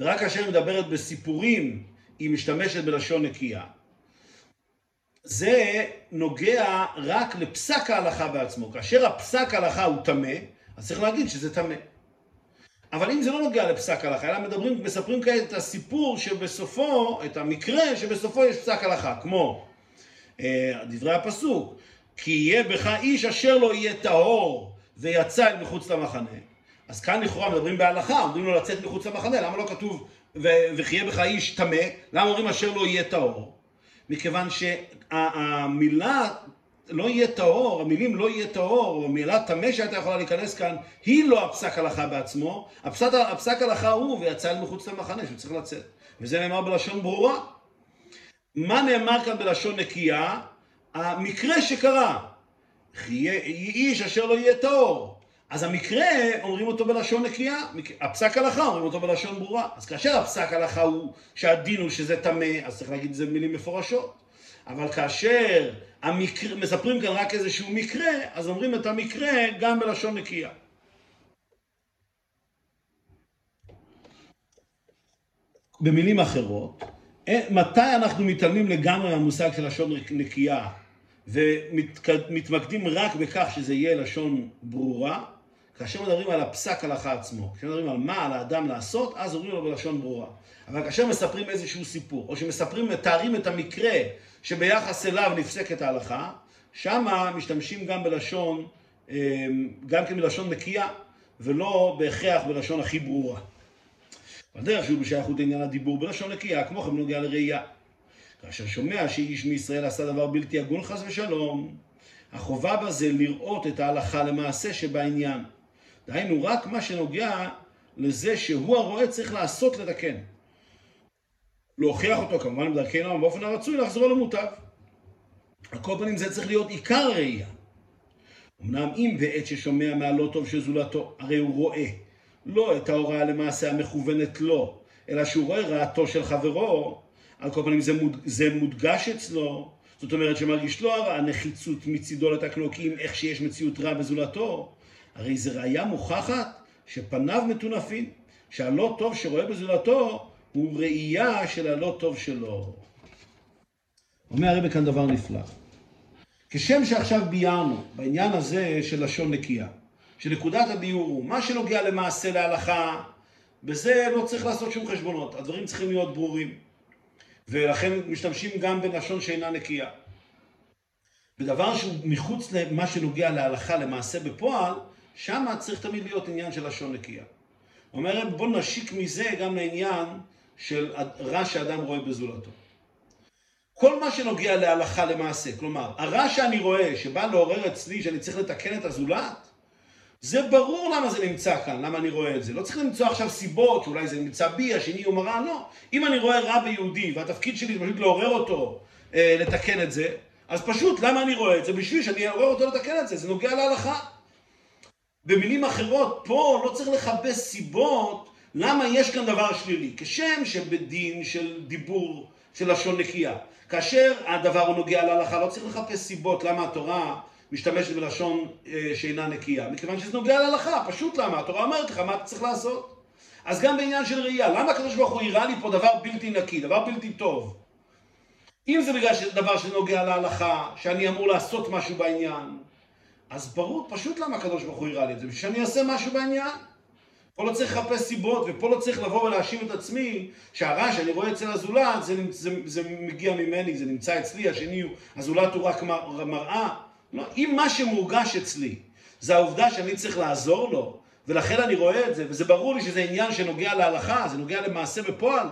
ורק כאשר היא מדברת בסיפורים, היא משתמשת בלשון נקייה. זה נוגע רק לפסק ההלכה בעצמו. כאשר הפסק ההלכה הוא טמא, אז צריך להגיד שזה טמא. אבל אם זה לא נוגע לפסק הלכה, אלא מדברים, מספרים כעת את הסיפור שבסופו, את המקרה שבסופו יש פסק הלכה, כמו דברי הפסוק, כי יהיה בך איש אשר לא יהיה טהור ויצא אל מחוץ למחנה. אז כאן לכאורה מדברים בהלכה, אומרים לו לצאת מחוץ למחנה, למה לא כתוב וכי יהיה בך איש טמא, למה אומרים אשר לא יהיה טהור? מכיוון שהמילה לא יהיה טהור, המילים לא יהיה טהור, או המילה טמא שהייתה יכולה להיכנס כאן, היא לא הפסק הלכה בעצמו, הפסק, הפסק הלכה הוא ויצא אל מחוץ למחנה, שצריך לצאת. וזה נאמר בלשון ברורה. מה נאמר כאן בלשון נקייה? המקרה שקרה. איש אשר לא יהיה טהור. אז המקרה, אומרים אותו בלשון נקייה, הפסק הלכה אומרים אותו בלשון ברורה. אז כאשר הפסק הלכה הוא שהדין הוא שזה טמא, אז צריך להגיד את זה במילים מפורשות. אבל כאשר המקרה, מספרים כאן רק איזשהו מקרה, אז אומרים את המקרה גם בלשון נקייה. במילים אחרות, מתי אנחנו מתעלמים לגמרי מהמושג של לשון נקייה ומתמקדים רק בכך שזה יהיה לשון ברורה? כאשר מדברים על הפסק הלכה עצמו, כאשר מדברים על מה על האדם לעשות, אז אומרים לו בלשון ברורה. אבל כאשר מספרים איזשהו סיפור, או שמספרים, מתארים את המקרה שביחס אליו נפסקת ההלכה, שמה משתמשים גם בלשון, אה, גם כן בלשון נקייה, ולא בהכרח בלשון הכי ברורה. בדרך שהוא בשייכות לעניין הדיבור בלשון נקייה, כמו כן בנוגע לראייה. כאשר שומע שאיש מישראל עשה דבר בלתי הגון חס ושלום, החובה בזה לראות את ההלכה למעשה שבעניין. דהיינו, רק מה שנוגע לזה שהוא הרואה צריך לעשות לתקן. להוכיח אותו כמובן בדרכי נועם באופן הרצוי לחזור למוטב. על כל פנים זה צריך להיות עיקר הראייה. אמנם אם בעת ששומע מהלא טוב של זולתו, הרי הוא רואה לא את ההוראה למעשה המכוונת לו, אלא שהוא רואה רעתו של חברו, על כל פנים זה, מוד, זה מודגש אצלו, זאת אומרת שמרגיש לו הרע נחיצות מצידו לתקנו, כי אם איך שיש מציאות רע בזולתו, הרי זו ראייה מוכחת שפניו מטונפים, שהלא טוב שרואה בזולתו הוא ראייה של הלא טוב שלו. אומר הרב כאן דבר נפלא. כשם שעכשיו ביארנו בעניין הזה של לשון נקייה, שנקודת הביאור הוא מה שנוגע למעשה להלכה, בזה לא צריך לעשות שום חשבונות, הדברים צריכים להיות ברורים. ולכן משתמשים גם בלשון שאינה נקייה. בדבר שהוא מחוץ למה שנוגע להלכה למעשה בפועל, שם צריך תמיד להיות עניין של לשון נקייה. אומר בוא נשיק מזה גם לעניין של רע שאדם רואה בזולתו. כל מה שנוגע להלכה למעשה, כלומר, הרע שאני רואה שבא לעורר אצלי שאני צריך לתקן את הזולת, זה ברור למה זה נמצא כאן, למה אני רואה את זה. לא צריך למצוא עכשיו סיבות, שאולי זה נמצא בי, השני הוא מראה, לא. אם אני רואה רע ביהודי, והתפקיד שלי זה פשוט לעורר אותו, אה, לתקן את זה, אז פשוט, למה אני רואה את זה? בשביל שאני אעורר אותו לתקן את זה, זה נוגע להלכה. במילים אחרות, פה לא צריך לחפש סיבות למה יש כאן דבר שלילי. כשם שבדין של דיבור של לשון נקייה, כאשר הדבר הוא נוגע להלכה, לא צריך לחפש סיבות למה התורה משתמשת בלשון אה, שאינה נקייה, מכיוון שזה נוגע להלכה, פשוט למה? התורה אומרת לך מה אתה צריך לעשות. אז גם בעניין של ראייה, למה הקדוש ברוך הוא הראה לי פה דבר בלתי נקי, דבר בלתי טוב? אם זה בגלל שזה דבר שנוגע להלכה, שאני אמור לעשות משהו בעניין, אז ברור, פשוט למה הקדוש ברוך הוא הראה לי את זה, בשביל שאני אעשה משהו בעניין. פה לא צריך לחפש סיבות, ופה לא צריך לבוא ולהאשים את עצמי שהרע שאני רואה אצל הזולת, זה, זה, זה מגיע ממני, זה נמצא אצלי, השני הוא, הזולת הוא רק מראה. לא, אם מה שמורגש אצלי זה העובדה שאני צריך לעזור לו, ולכן אני רואה את זה, וזה ברור לי שזה עניין שנוגע להלכה, זה נוגע למעשה בפועל,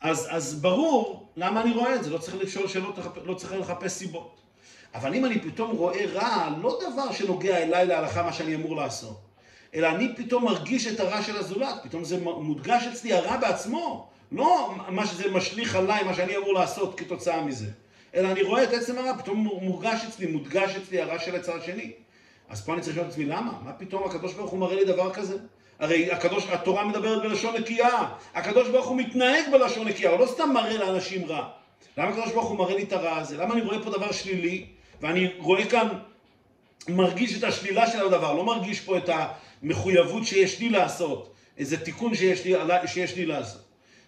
אז, אז ברור למה אני רואה את זה, לא צריך לשאול שאלות, לא צריך לחפש סיבות. אבל אם אני פתאום רואה רע, לא דבר שנוגע אליי להלכה מה שאני אמור לעשות, אלא אני פתאום מרגיש את הרע של הזולת, פתאום זה מודגש אצלי הרע בעצמו, לא מה שזה משליך עליי, מה שאני אמור לעשות כתוצאה מזה. אלא אני רואה את עצם הרע, פתאום מורגש אצלי, מודגש אצלי הרע של הצד השני. אז פה אני צריך לשאול את עצמי, למה? מה פתאום הקדוש ברוך הוא מראה לי דבר כזה? הרי הקדוש, התורה מדברת בלשון נקייה, הקדוש ברוך הוא מתנהג בלשון נקייה, הוא לא סתם מראה לאנשים רע. למה הקדוש ברוך הוא מראה לי את הרע הזה? למה אני רואה פה דבר שלילי, ואני רואה כאן, מרגיש את השלילה של הדבר, לא מרגיש פה את המחויבות שיש לי לעשות, איזה תיקון שיש לי, שיש לי לעשות.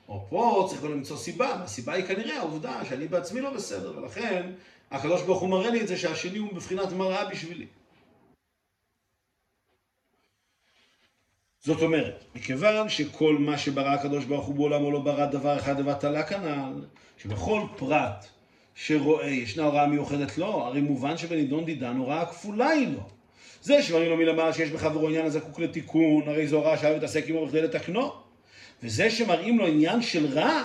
או פה צריך גם למצוא סיבה, הסיבה היא כנראה העובדה שאני בעצמי לא בסדר, ולכן הקדוש ברוך הוא מראה לי את זה שהשני הוא בבחינת מראה בשבילי. זאת אומרת, מכיוון שכל מה שברא הקדוש ברוך הוא בעולמו לא ברא דבר אחד לבטלה כנ"ל, שבכל פרט שרואה ישנה הוראה מיוחדת לו, הרי מובן שבנידון דידן הוראה כפולה היא לו. זה שמרים לו מלמעלה שיש בחברו עניין הזקוק לתיקון, הרי זו הוראה שהיה מתעסק עמו בכדי לתקנו. וזה שמראים לו עניין של רע,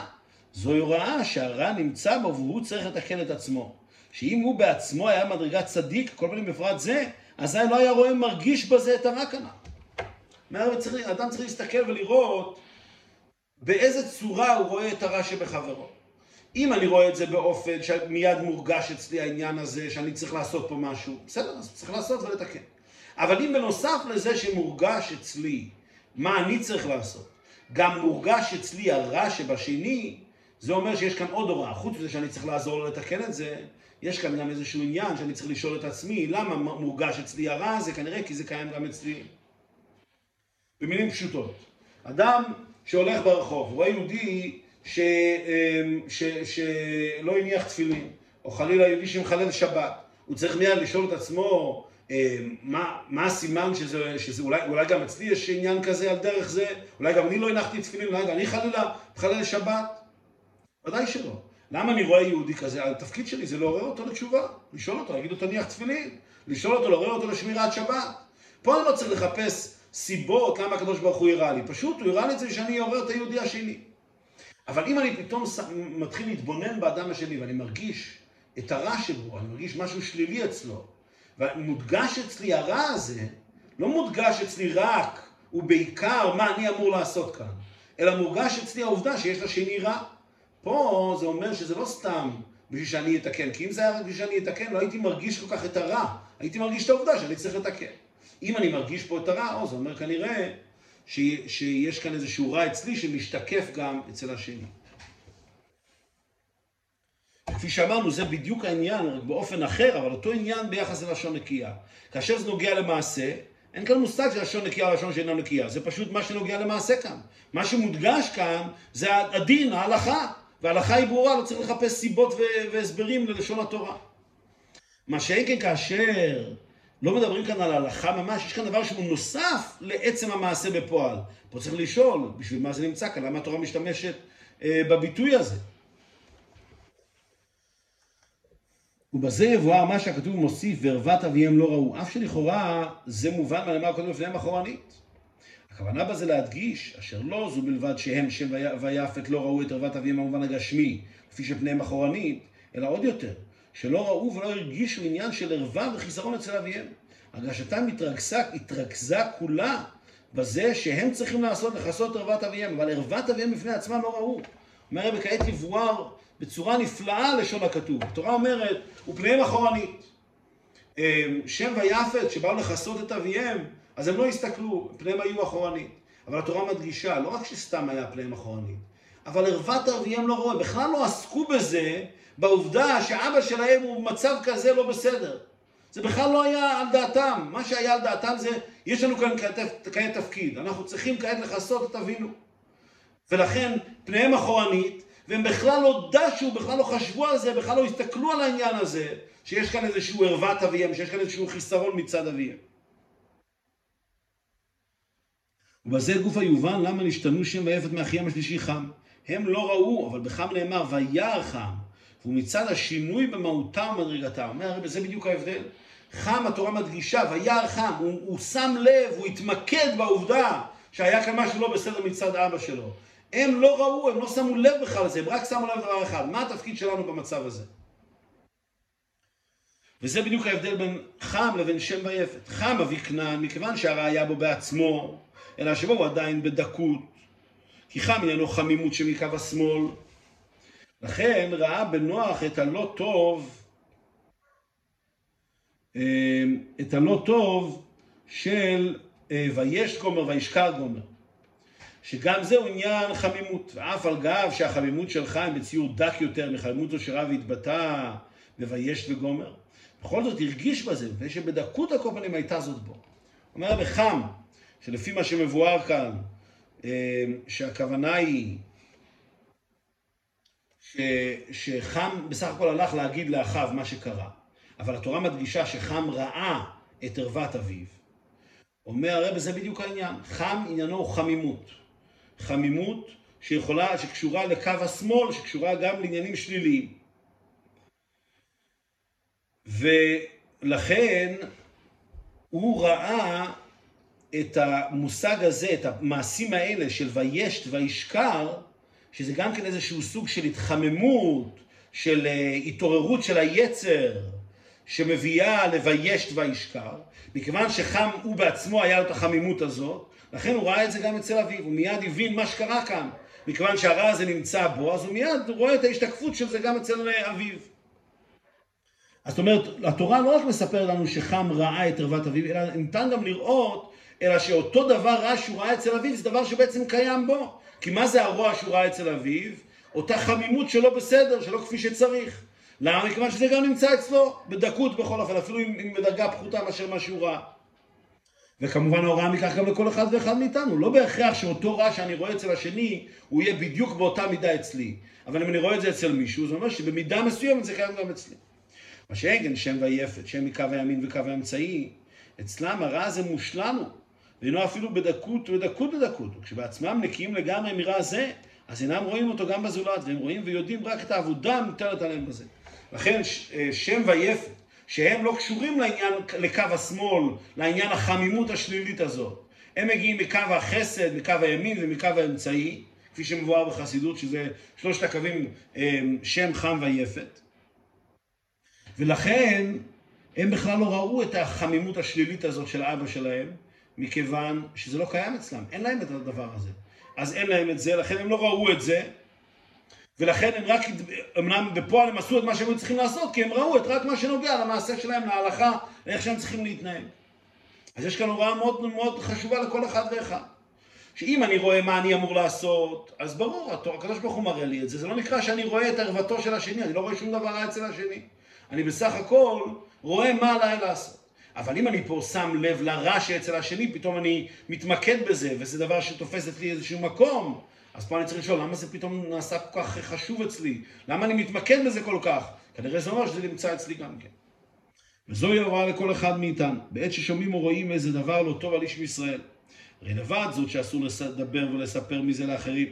זוהי הוראה שהרע נמצא בו והוא צריך לתקן את עצמו. שאם הוא בעצמו היה מדרגת צדיק, כל מיני בפרט זה, אזי לא היה רואה מרגיש בזה את הרע כנ"ל. אדם צריך להסתכל ולראות באיזה צורה הוא רואה את הרע שבחברו. אם אני רואה את זה באופן שמיד מורגש אצלי העניין הזה, שאני צריך לעשות פה משהו, בסדר, אז צריך לעשות ולתקן. אבל אם בנוסף לזה שמורגש אצלי מה אני צריך לעשות, גם מורגש אצלי הרע שבשני, זה אומר שיש כאן עוד הוראה. חוץ מזה שאני צריך לעזור לו לתקן את זה, יש כאן גם איזשהו עניין שאני צריך לשאול את עצמי, למה מורגש אצלי הרע הזה? כנראה כי זה קיים גם אצלי. במילים פשוטות, אדם שהולך ברחוב, רואה יהודי ש, אמ, ש, שלא הניח תפילין, או חלילה יהודי שמחלל שבת, הוא צריך מיד לשאול את עצמו מה, מה הסימן שזה, שזה אולי, אולי גם אצלי יש עניין כזה על דרך זה, אולי גם אני לא הנחתי תפילין, אולי גם אני חלילה מחלל שבת? ודאי שלא. למה אני רואה יהודי כזה? התפקיד שלי זה לעורר אותו לתשובה, לשאול אותו, להגיד לו תניח תפילין, לשאול אותו, לעורר אותו לשמירת שבת. פה אני לא צריך לחפש סיבות למה הקדוש ברוך הוא הראה לי, פשוט הוא הראה לי את זה שאני אעורר את היהודי השני. אבל אם אני פתאום מתחיל להתבונן באדם השני ואני מרגיש את הרע שבו, אני מרגיש משהו שלילי אצלו, ומודגש אצלי הרע הזה, לא מודגש אצלי רק ובעיקר מה אני אמור לעשות כאן, אלא מורגש אצלי העובדה שיש לשני רע. פה זה אומר שזה לא סתם בשביל שאני אתקן, כי אם זה היה רק בשביל שאני אתקן, לא הייתי מרגיש כל כך את הרע, הייתי מרגיש את העובדה שאני צריך לתקן. אם אני מרגיש פה את הרע, או, זה אומר כנראה ש... שיש כאן איזשהו רע אצלי שמשתקף גם אצל השני. כפי שאמרנו, זה בדיוק העניין, רק באופן אחר, אבל אותו עניין ביחס ללשון נקייה. כאשר זה נוגע למעשה, אין כאן מושג של לשון נקייה או לשון שאינה נקייה, זה פשוט מה שנוגע למעשה כאן. מה שמודגש כאן זה הדין, ההלכה, וההלכה היא ברורה, לא צריך לחפש סיבות והסברים ללשון התורה. מה שאין כן כאשר לא מדברים כאן על הלכה ממש, יש כאן דבר שהוא נוסף לעצם המעשה בפועל. פה צריך לשאול, בשביל מה זה נמצא כאן, למה התורה משתמשת אה, בביטוי הזה. ובזה יבואר מה שהכתוב מוסיף, וערוות אביהם לא ראו, אף שלכאורה זה מובן מהנאמר קודם לפניהם אחורנית. הכוונה בזה להדגיש, אשר לא זו בלבד שהם שם ויפת לא ראו את ערוות אביהם במובן הגשמי, כפי שפניהם אחורנית, אלא עוד יותר, שלא ראו ולא הרגישו עניין של ערווה וחיסרון אצל אביהם. הרגשתם התרכזה, התרכזה כולה בזה שהם צריכים לעשות, לכסות ערוות אביהם, אבל ערוות אביהם בפני עצמם לא ראו. אומר רבי כעת יבואר בצורה נפלאה לשון הכתוב. התורה אומרת, ופניהם אחורנית. אמ, שם ויפת שבאו לכסות את אביהם, אז הם לא הסתכלו, פניהם היו אחורנית. אבל התורה מדגישה, לא רק שסתם היה פניהם אחורנית, אבל ערוות אביהם לא רואה, בכלל לא עסקו בזה, בעובדה שאבא שלהם הוא במצב כזה לא בסדר. זה בכלל לא היה על דעתם. מה שהיה על דעתם זה, יש לנו כאן כעת תפקיד, אנחנו צריכים כעת לכסות את אבינו. ולכן פניהם אחורנית, והם בכלל לא דשו, בכלל לא חשבו על זה, בכלל לא הסתכלו על העניין הזה, שיש כאן איזשהו ערוות אביהם, שיש כאן איזשהו חיסרון מצד אביהם. ובזה גוף היובן למה נשתנו שם ויפת מאחיים השלישי חם. הם לא ראו, אבל בחם נאמר וירא חם. והוא מצד השינוי במהותם ומדרגתם. אומר הרי בזה בדיוק ההבדל. חם התורה מדגישה, וירא חם, הוא, הוא שם לב, הוא התמקד בעובדה שהיה כאן משהו לא בסדר מצד אבא שלו. הם לא ראו, הם לא שמו לב בכלל לזה, הם רק שמו לב לדבר אחד, מה התפקיד שלנו במצב הזה? וזה בדיוק ההבדל בין חם לבין שם ויפת. חם אבי כנען, מכיוון שהראיה בו בעצמו, אלא שבו הוא עדיין בדקות. כי חם עניינו חמימות שמקו השמאל. לכן ראה בנוח את הלא טוב, אה, את הלא טוב של אה, ויש גומר וישקר גומר. שגם זהו עניין חמימות, ואף על גב שהחמימות שלך הם בציור דק יותר מחמימותו שרב התבטא בויש וגומר. בכל זאת הרגיש בזה, מפני שבדקות הקופנים הייתה זאת בו. אומר בחם, שלפי מה שמבואר כאן, אה, שהכוונה היא ש, שחם בסך הכל הלך להגיד לאחיו מה שקרה, אבל התורה מדגישה שחם ראה את ערוות אביו. אומר הרב, זה בדיוק העניין. חם עניינו הוא חמימות. חמימות שיכולה, שקשורה לקו השמאל, שקשורה גם לעניינים שליליים. ולכן הוא ראה את המושג הזה, את המעשים האלה של וישת וישקר, שזה גם כן איזשהו סוג של התחממות, של אה, התעוררות של היצר, שמביאה לביישת וישקר, מכיוון שחם הוא בעצמו היה לו את החמימות הזאת, לכן הוא ראה את זה גם אצל אביו, הוא מיד הבין מה שקרה כאן. מכיוון שהרע הזה נמצא בו, אז הוא מיד רואה את ההשתקפות של זה גם אצל אביו. אז זאת אומרת, התורה לא רק מספר לנו שחם ראה את ערוות אביו, אלא ניתן גם לראות, אלא שאותו דבר רע שהוא ראה אצל אביו, זה דבר שבעצם קיים בו. כי מה זה הרוע שהוא ראה אצל אביו? אותה חמימות שלא בסדר, שלא כפי שצריך. למה? מכיוון שזה גם נמצא אצלו, בדקות בכל אופן, אפילו אם בדרגה פחותה מאשר מה שהוא ראה. וכמובן ההוראה מכך גם לכל אחד ואחד מאיתנו. לא בהכרח שאותו רע שאני רואה אצל השני, הוא יהיה בדיוק באותה מידה אצלי. אבל אם אני רואה את זה אצל מישהו, זה אומר שבמידה מסוימת זה קיים גם אצלי. מה שאין כן שם ויפת, שם מקו הימין וקו האמצעי, אצלם הרע הזה מושלם הוא, ואינו אפילו בדקות ובדקות בדקות. וכשבעצמם נקיים לגמרי מרע זה, אז אינם רואים אותו גם בזולת, והם רואים ויודעים רק את העבודה המוטלת עליהם בזה. לכן אה, שם ויפת, שהם לא קשורים לעניין, לקו השמאל, לעניין החמימות השלילית הזאת. הם מגיעים מקו החסד, מקו הימין ומקו האמצעי, כפי שמבואר בחסידות, שזה שלושת הקווים אה, שם, חם ויפת. ולכן הם בכלל לא ראו את החמימות השלילית הזאת של אבא שלהם, מכיוון שזה לא קיים אצלם, אין להם את הדבר הזה. אז אין להם את זה, לכן הם לא ראו את זה, ולכן הם רק, אמנם בפועל הם עשו את מה שהם צריכים לעשות, כי הם ראו את רק מה שנוגע למעשה שלהם, להלכה, לאיך שהם צריכים להתנהל. אז יש כאן הוראה מאוד מאוד חשובה לכל אחד ואחד. שאם אני רואה מה אני אמור לעשות, אז ברור, הקדוש ברוך הוא מראה לי את זה. זה לא נקרא שאני רואה את ערוותו של השני, אני לא רואה שום דבר רע אצל השני. אני בסך הכל רואה מה עליי לעשות. אבל אם אני פה שם לב לרע שאצל השני, פתאום אני מתמקד בזה, וזה דבר שתופס אצלי איזשהו מקום, אז פה אני צריך לשאול, למה זה פתאום נעשה כל כך חשוב אצלי? למה אני מתמקד בזה כל כך? כנראה זה אומר שזה נמצא אצלי גם כן. וזוהי ההוראה לכל אחד מאיתנו, בעת ששומעים או רואים איזה דבר לא טוב על איש מישראל. הרי לבד זאת שאסור לדבר ולספר מזה לאחרים.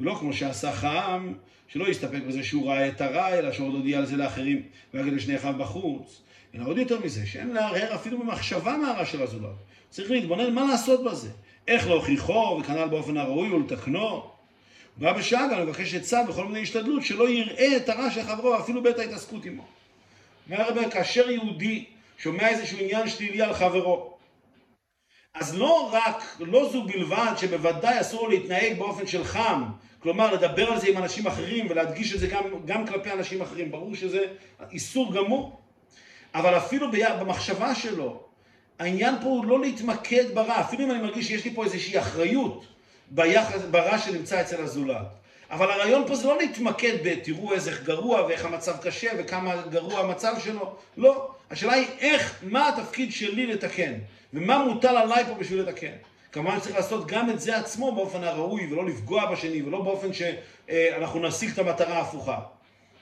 ולא כמו שעשה חם, שלא יסתפק בזה שהוא ראה את הרע, אלא שעוד הודיע על זה לאחרים, ויגיד לשני אחיו בחוץ. אלא עוד יותר מזה, שאין להרהר אפילו במחשבה מהרע של הזולת. צריך להתבונן מה לעשות בזה. איך להוכיחו, וכנ"ל באופן הראוי ולתקנו. בא גם לבקש עצה בכל מיני השתדלות, שלא יראה את הרע של חברו אפילו בעת ההתעסקות עמו. אומר הרבה, כאשר יהודי שומע איזשהו עניין שלילי על חברו, אז לא רק, לא זו בלבד שבוודאי אסור להתנהג באופן של חם, כלומר לדבר על זה עם אנשים אחרים ולהדגיש את זה גם, גם כלפי אנשים אחרים, ברור שזה איסור גמור, אבל אפילו במחשבה שלו, העניין פה הוא לא להתמקד ברע, אפילו אם אני מרגיש שיש לי פה איזושהי אחריות ביחס, ברע שנמצא אצל הזולת. אבל הרעיון פה זה לא להתמקד בתראו איזה גרוע ואיך המצב קשה וכמה גרוע המצב שלו, לא. השאלה היא איך, מה התפקיד שלי לתקן, ומה מוטל עליי פה בשביל לתקן. כמובן צריך לעשות גם את זה עצמו באופן הראוי, ולא לפגוע בשני, ולא באופן שאנחנו נשיג את המטרה ההפוכה.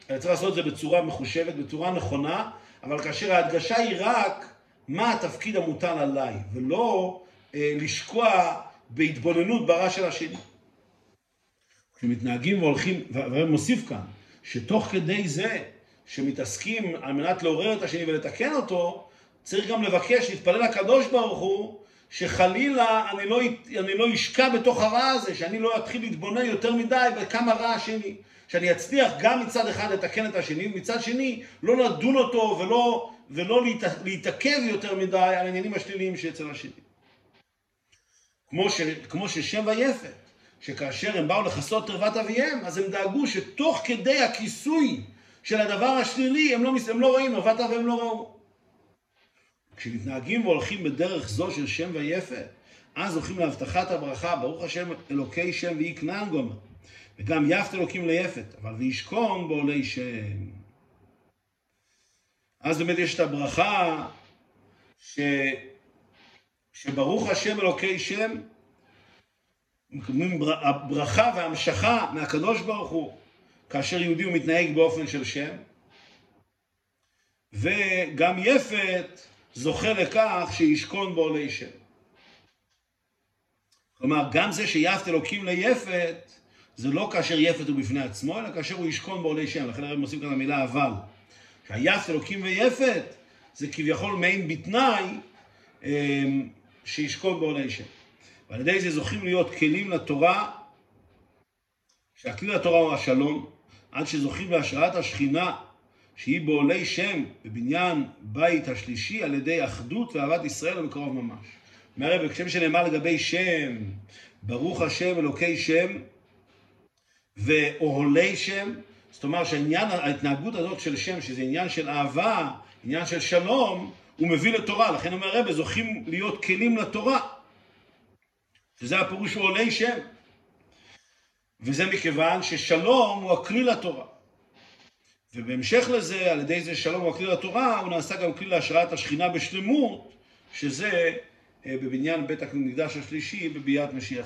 צריך לעשות את זה בצורה מחושבת, בצורה נכונה, אבל כאשר ההדגשה היא רק מה התפקיד המוטל עליי, ולא אה, לשקוע בהתבוננות ברע של השני. כשמתנהגים והולכים, והרב מוסיף כאן, שתוך כדי זה שמתעסקים על מנת לעורר את השני ולתקן אותו, צריך גם לבקש, להתפלל לקדוש ברוך הוא, שחלילה אני לא, אני לא אשקע בתוך הרע הזה, שאני לא אתחיל להתבונן יותר מדי בכמה רע השני. שאני אצליח גם מצד אחד לתקן את השני, ומצד שני לא לדון אותו ולא, ולא להתעכב יותר מדי על העניינים השליליים שאצל השני. כמו, ש, כמו ששם ויפת, שכאשר הם באו לכסות תרוות אביהם, אז הם דאגו שתוך כדי הכיסוי של הדבר השלילי, הם לא, הם לא רואים, תרוות אביהם לא ראו. כשמתנהגים והולכים בדרך זו של שם ויפת, אז הולכים להבטחת הברכה, ברוך השם אלוקי שם ויהי כנען גומר. וגם יפת אלוקים ליפת, אבל וישכון בעולי שם. אז באמת יש את הברכה ש... שברוך השם אלוקי שם, מקבלים ברכה והמשכה מהקדוש ברוך הוא, כאשר יהודי הוא מתנהג באופן של שם, וגם יפת זוכה לכך שישכון בעולי שם. כלומר, גם זה שיפת אלוקים ליפת, זה לא כאשר יפת הוא בפני עצמו, אלא כאשר הוא ישכון בעולי שם. לכן הרב מוסיף כאן המילה אבל. שהיפת אלוקים ויפת, זה כביכול מעין בתנאי אמ, שישכון בעולי שם. ועל ידי זה זוכים להיות כלים לתורה, שהכלי לתורה הוא השלום, עד שזוכים בהשראת השכינה, שהיא בעולי שם, בבניין בית השלישי, על ידי אחדות ואהבת ישראל ומקרוב ממש. הרב, כשם שנאמר לגבי שם, ברוך השם אלוקי שם, ואוהלי שם, זאת אומרת שהעניין, ההתנהגות הזאת של שם, שזה עניין של אהבה, עניין של שלום, הוא מביא לתורה. לכן אומר הרבה, זוכים להיות כלים לתורה. שזה הפירוש הוא עולי שם. וזה מכיוון ששלום הוא הכלי לתורה. ובהמשך לזה, על ידי זה שלום הוא הכלי לתורה, הוא נעשה גם כלי להשראת השכינה בשלמות, שזה אה, בבניין בית המקדש השלישי בביאת משיח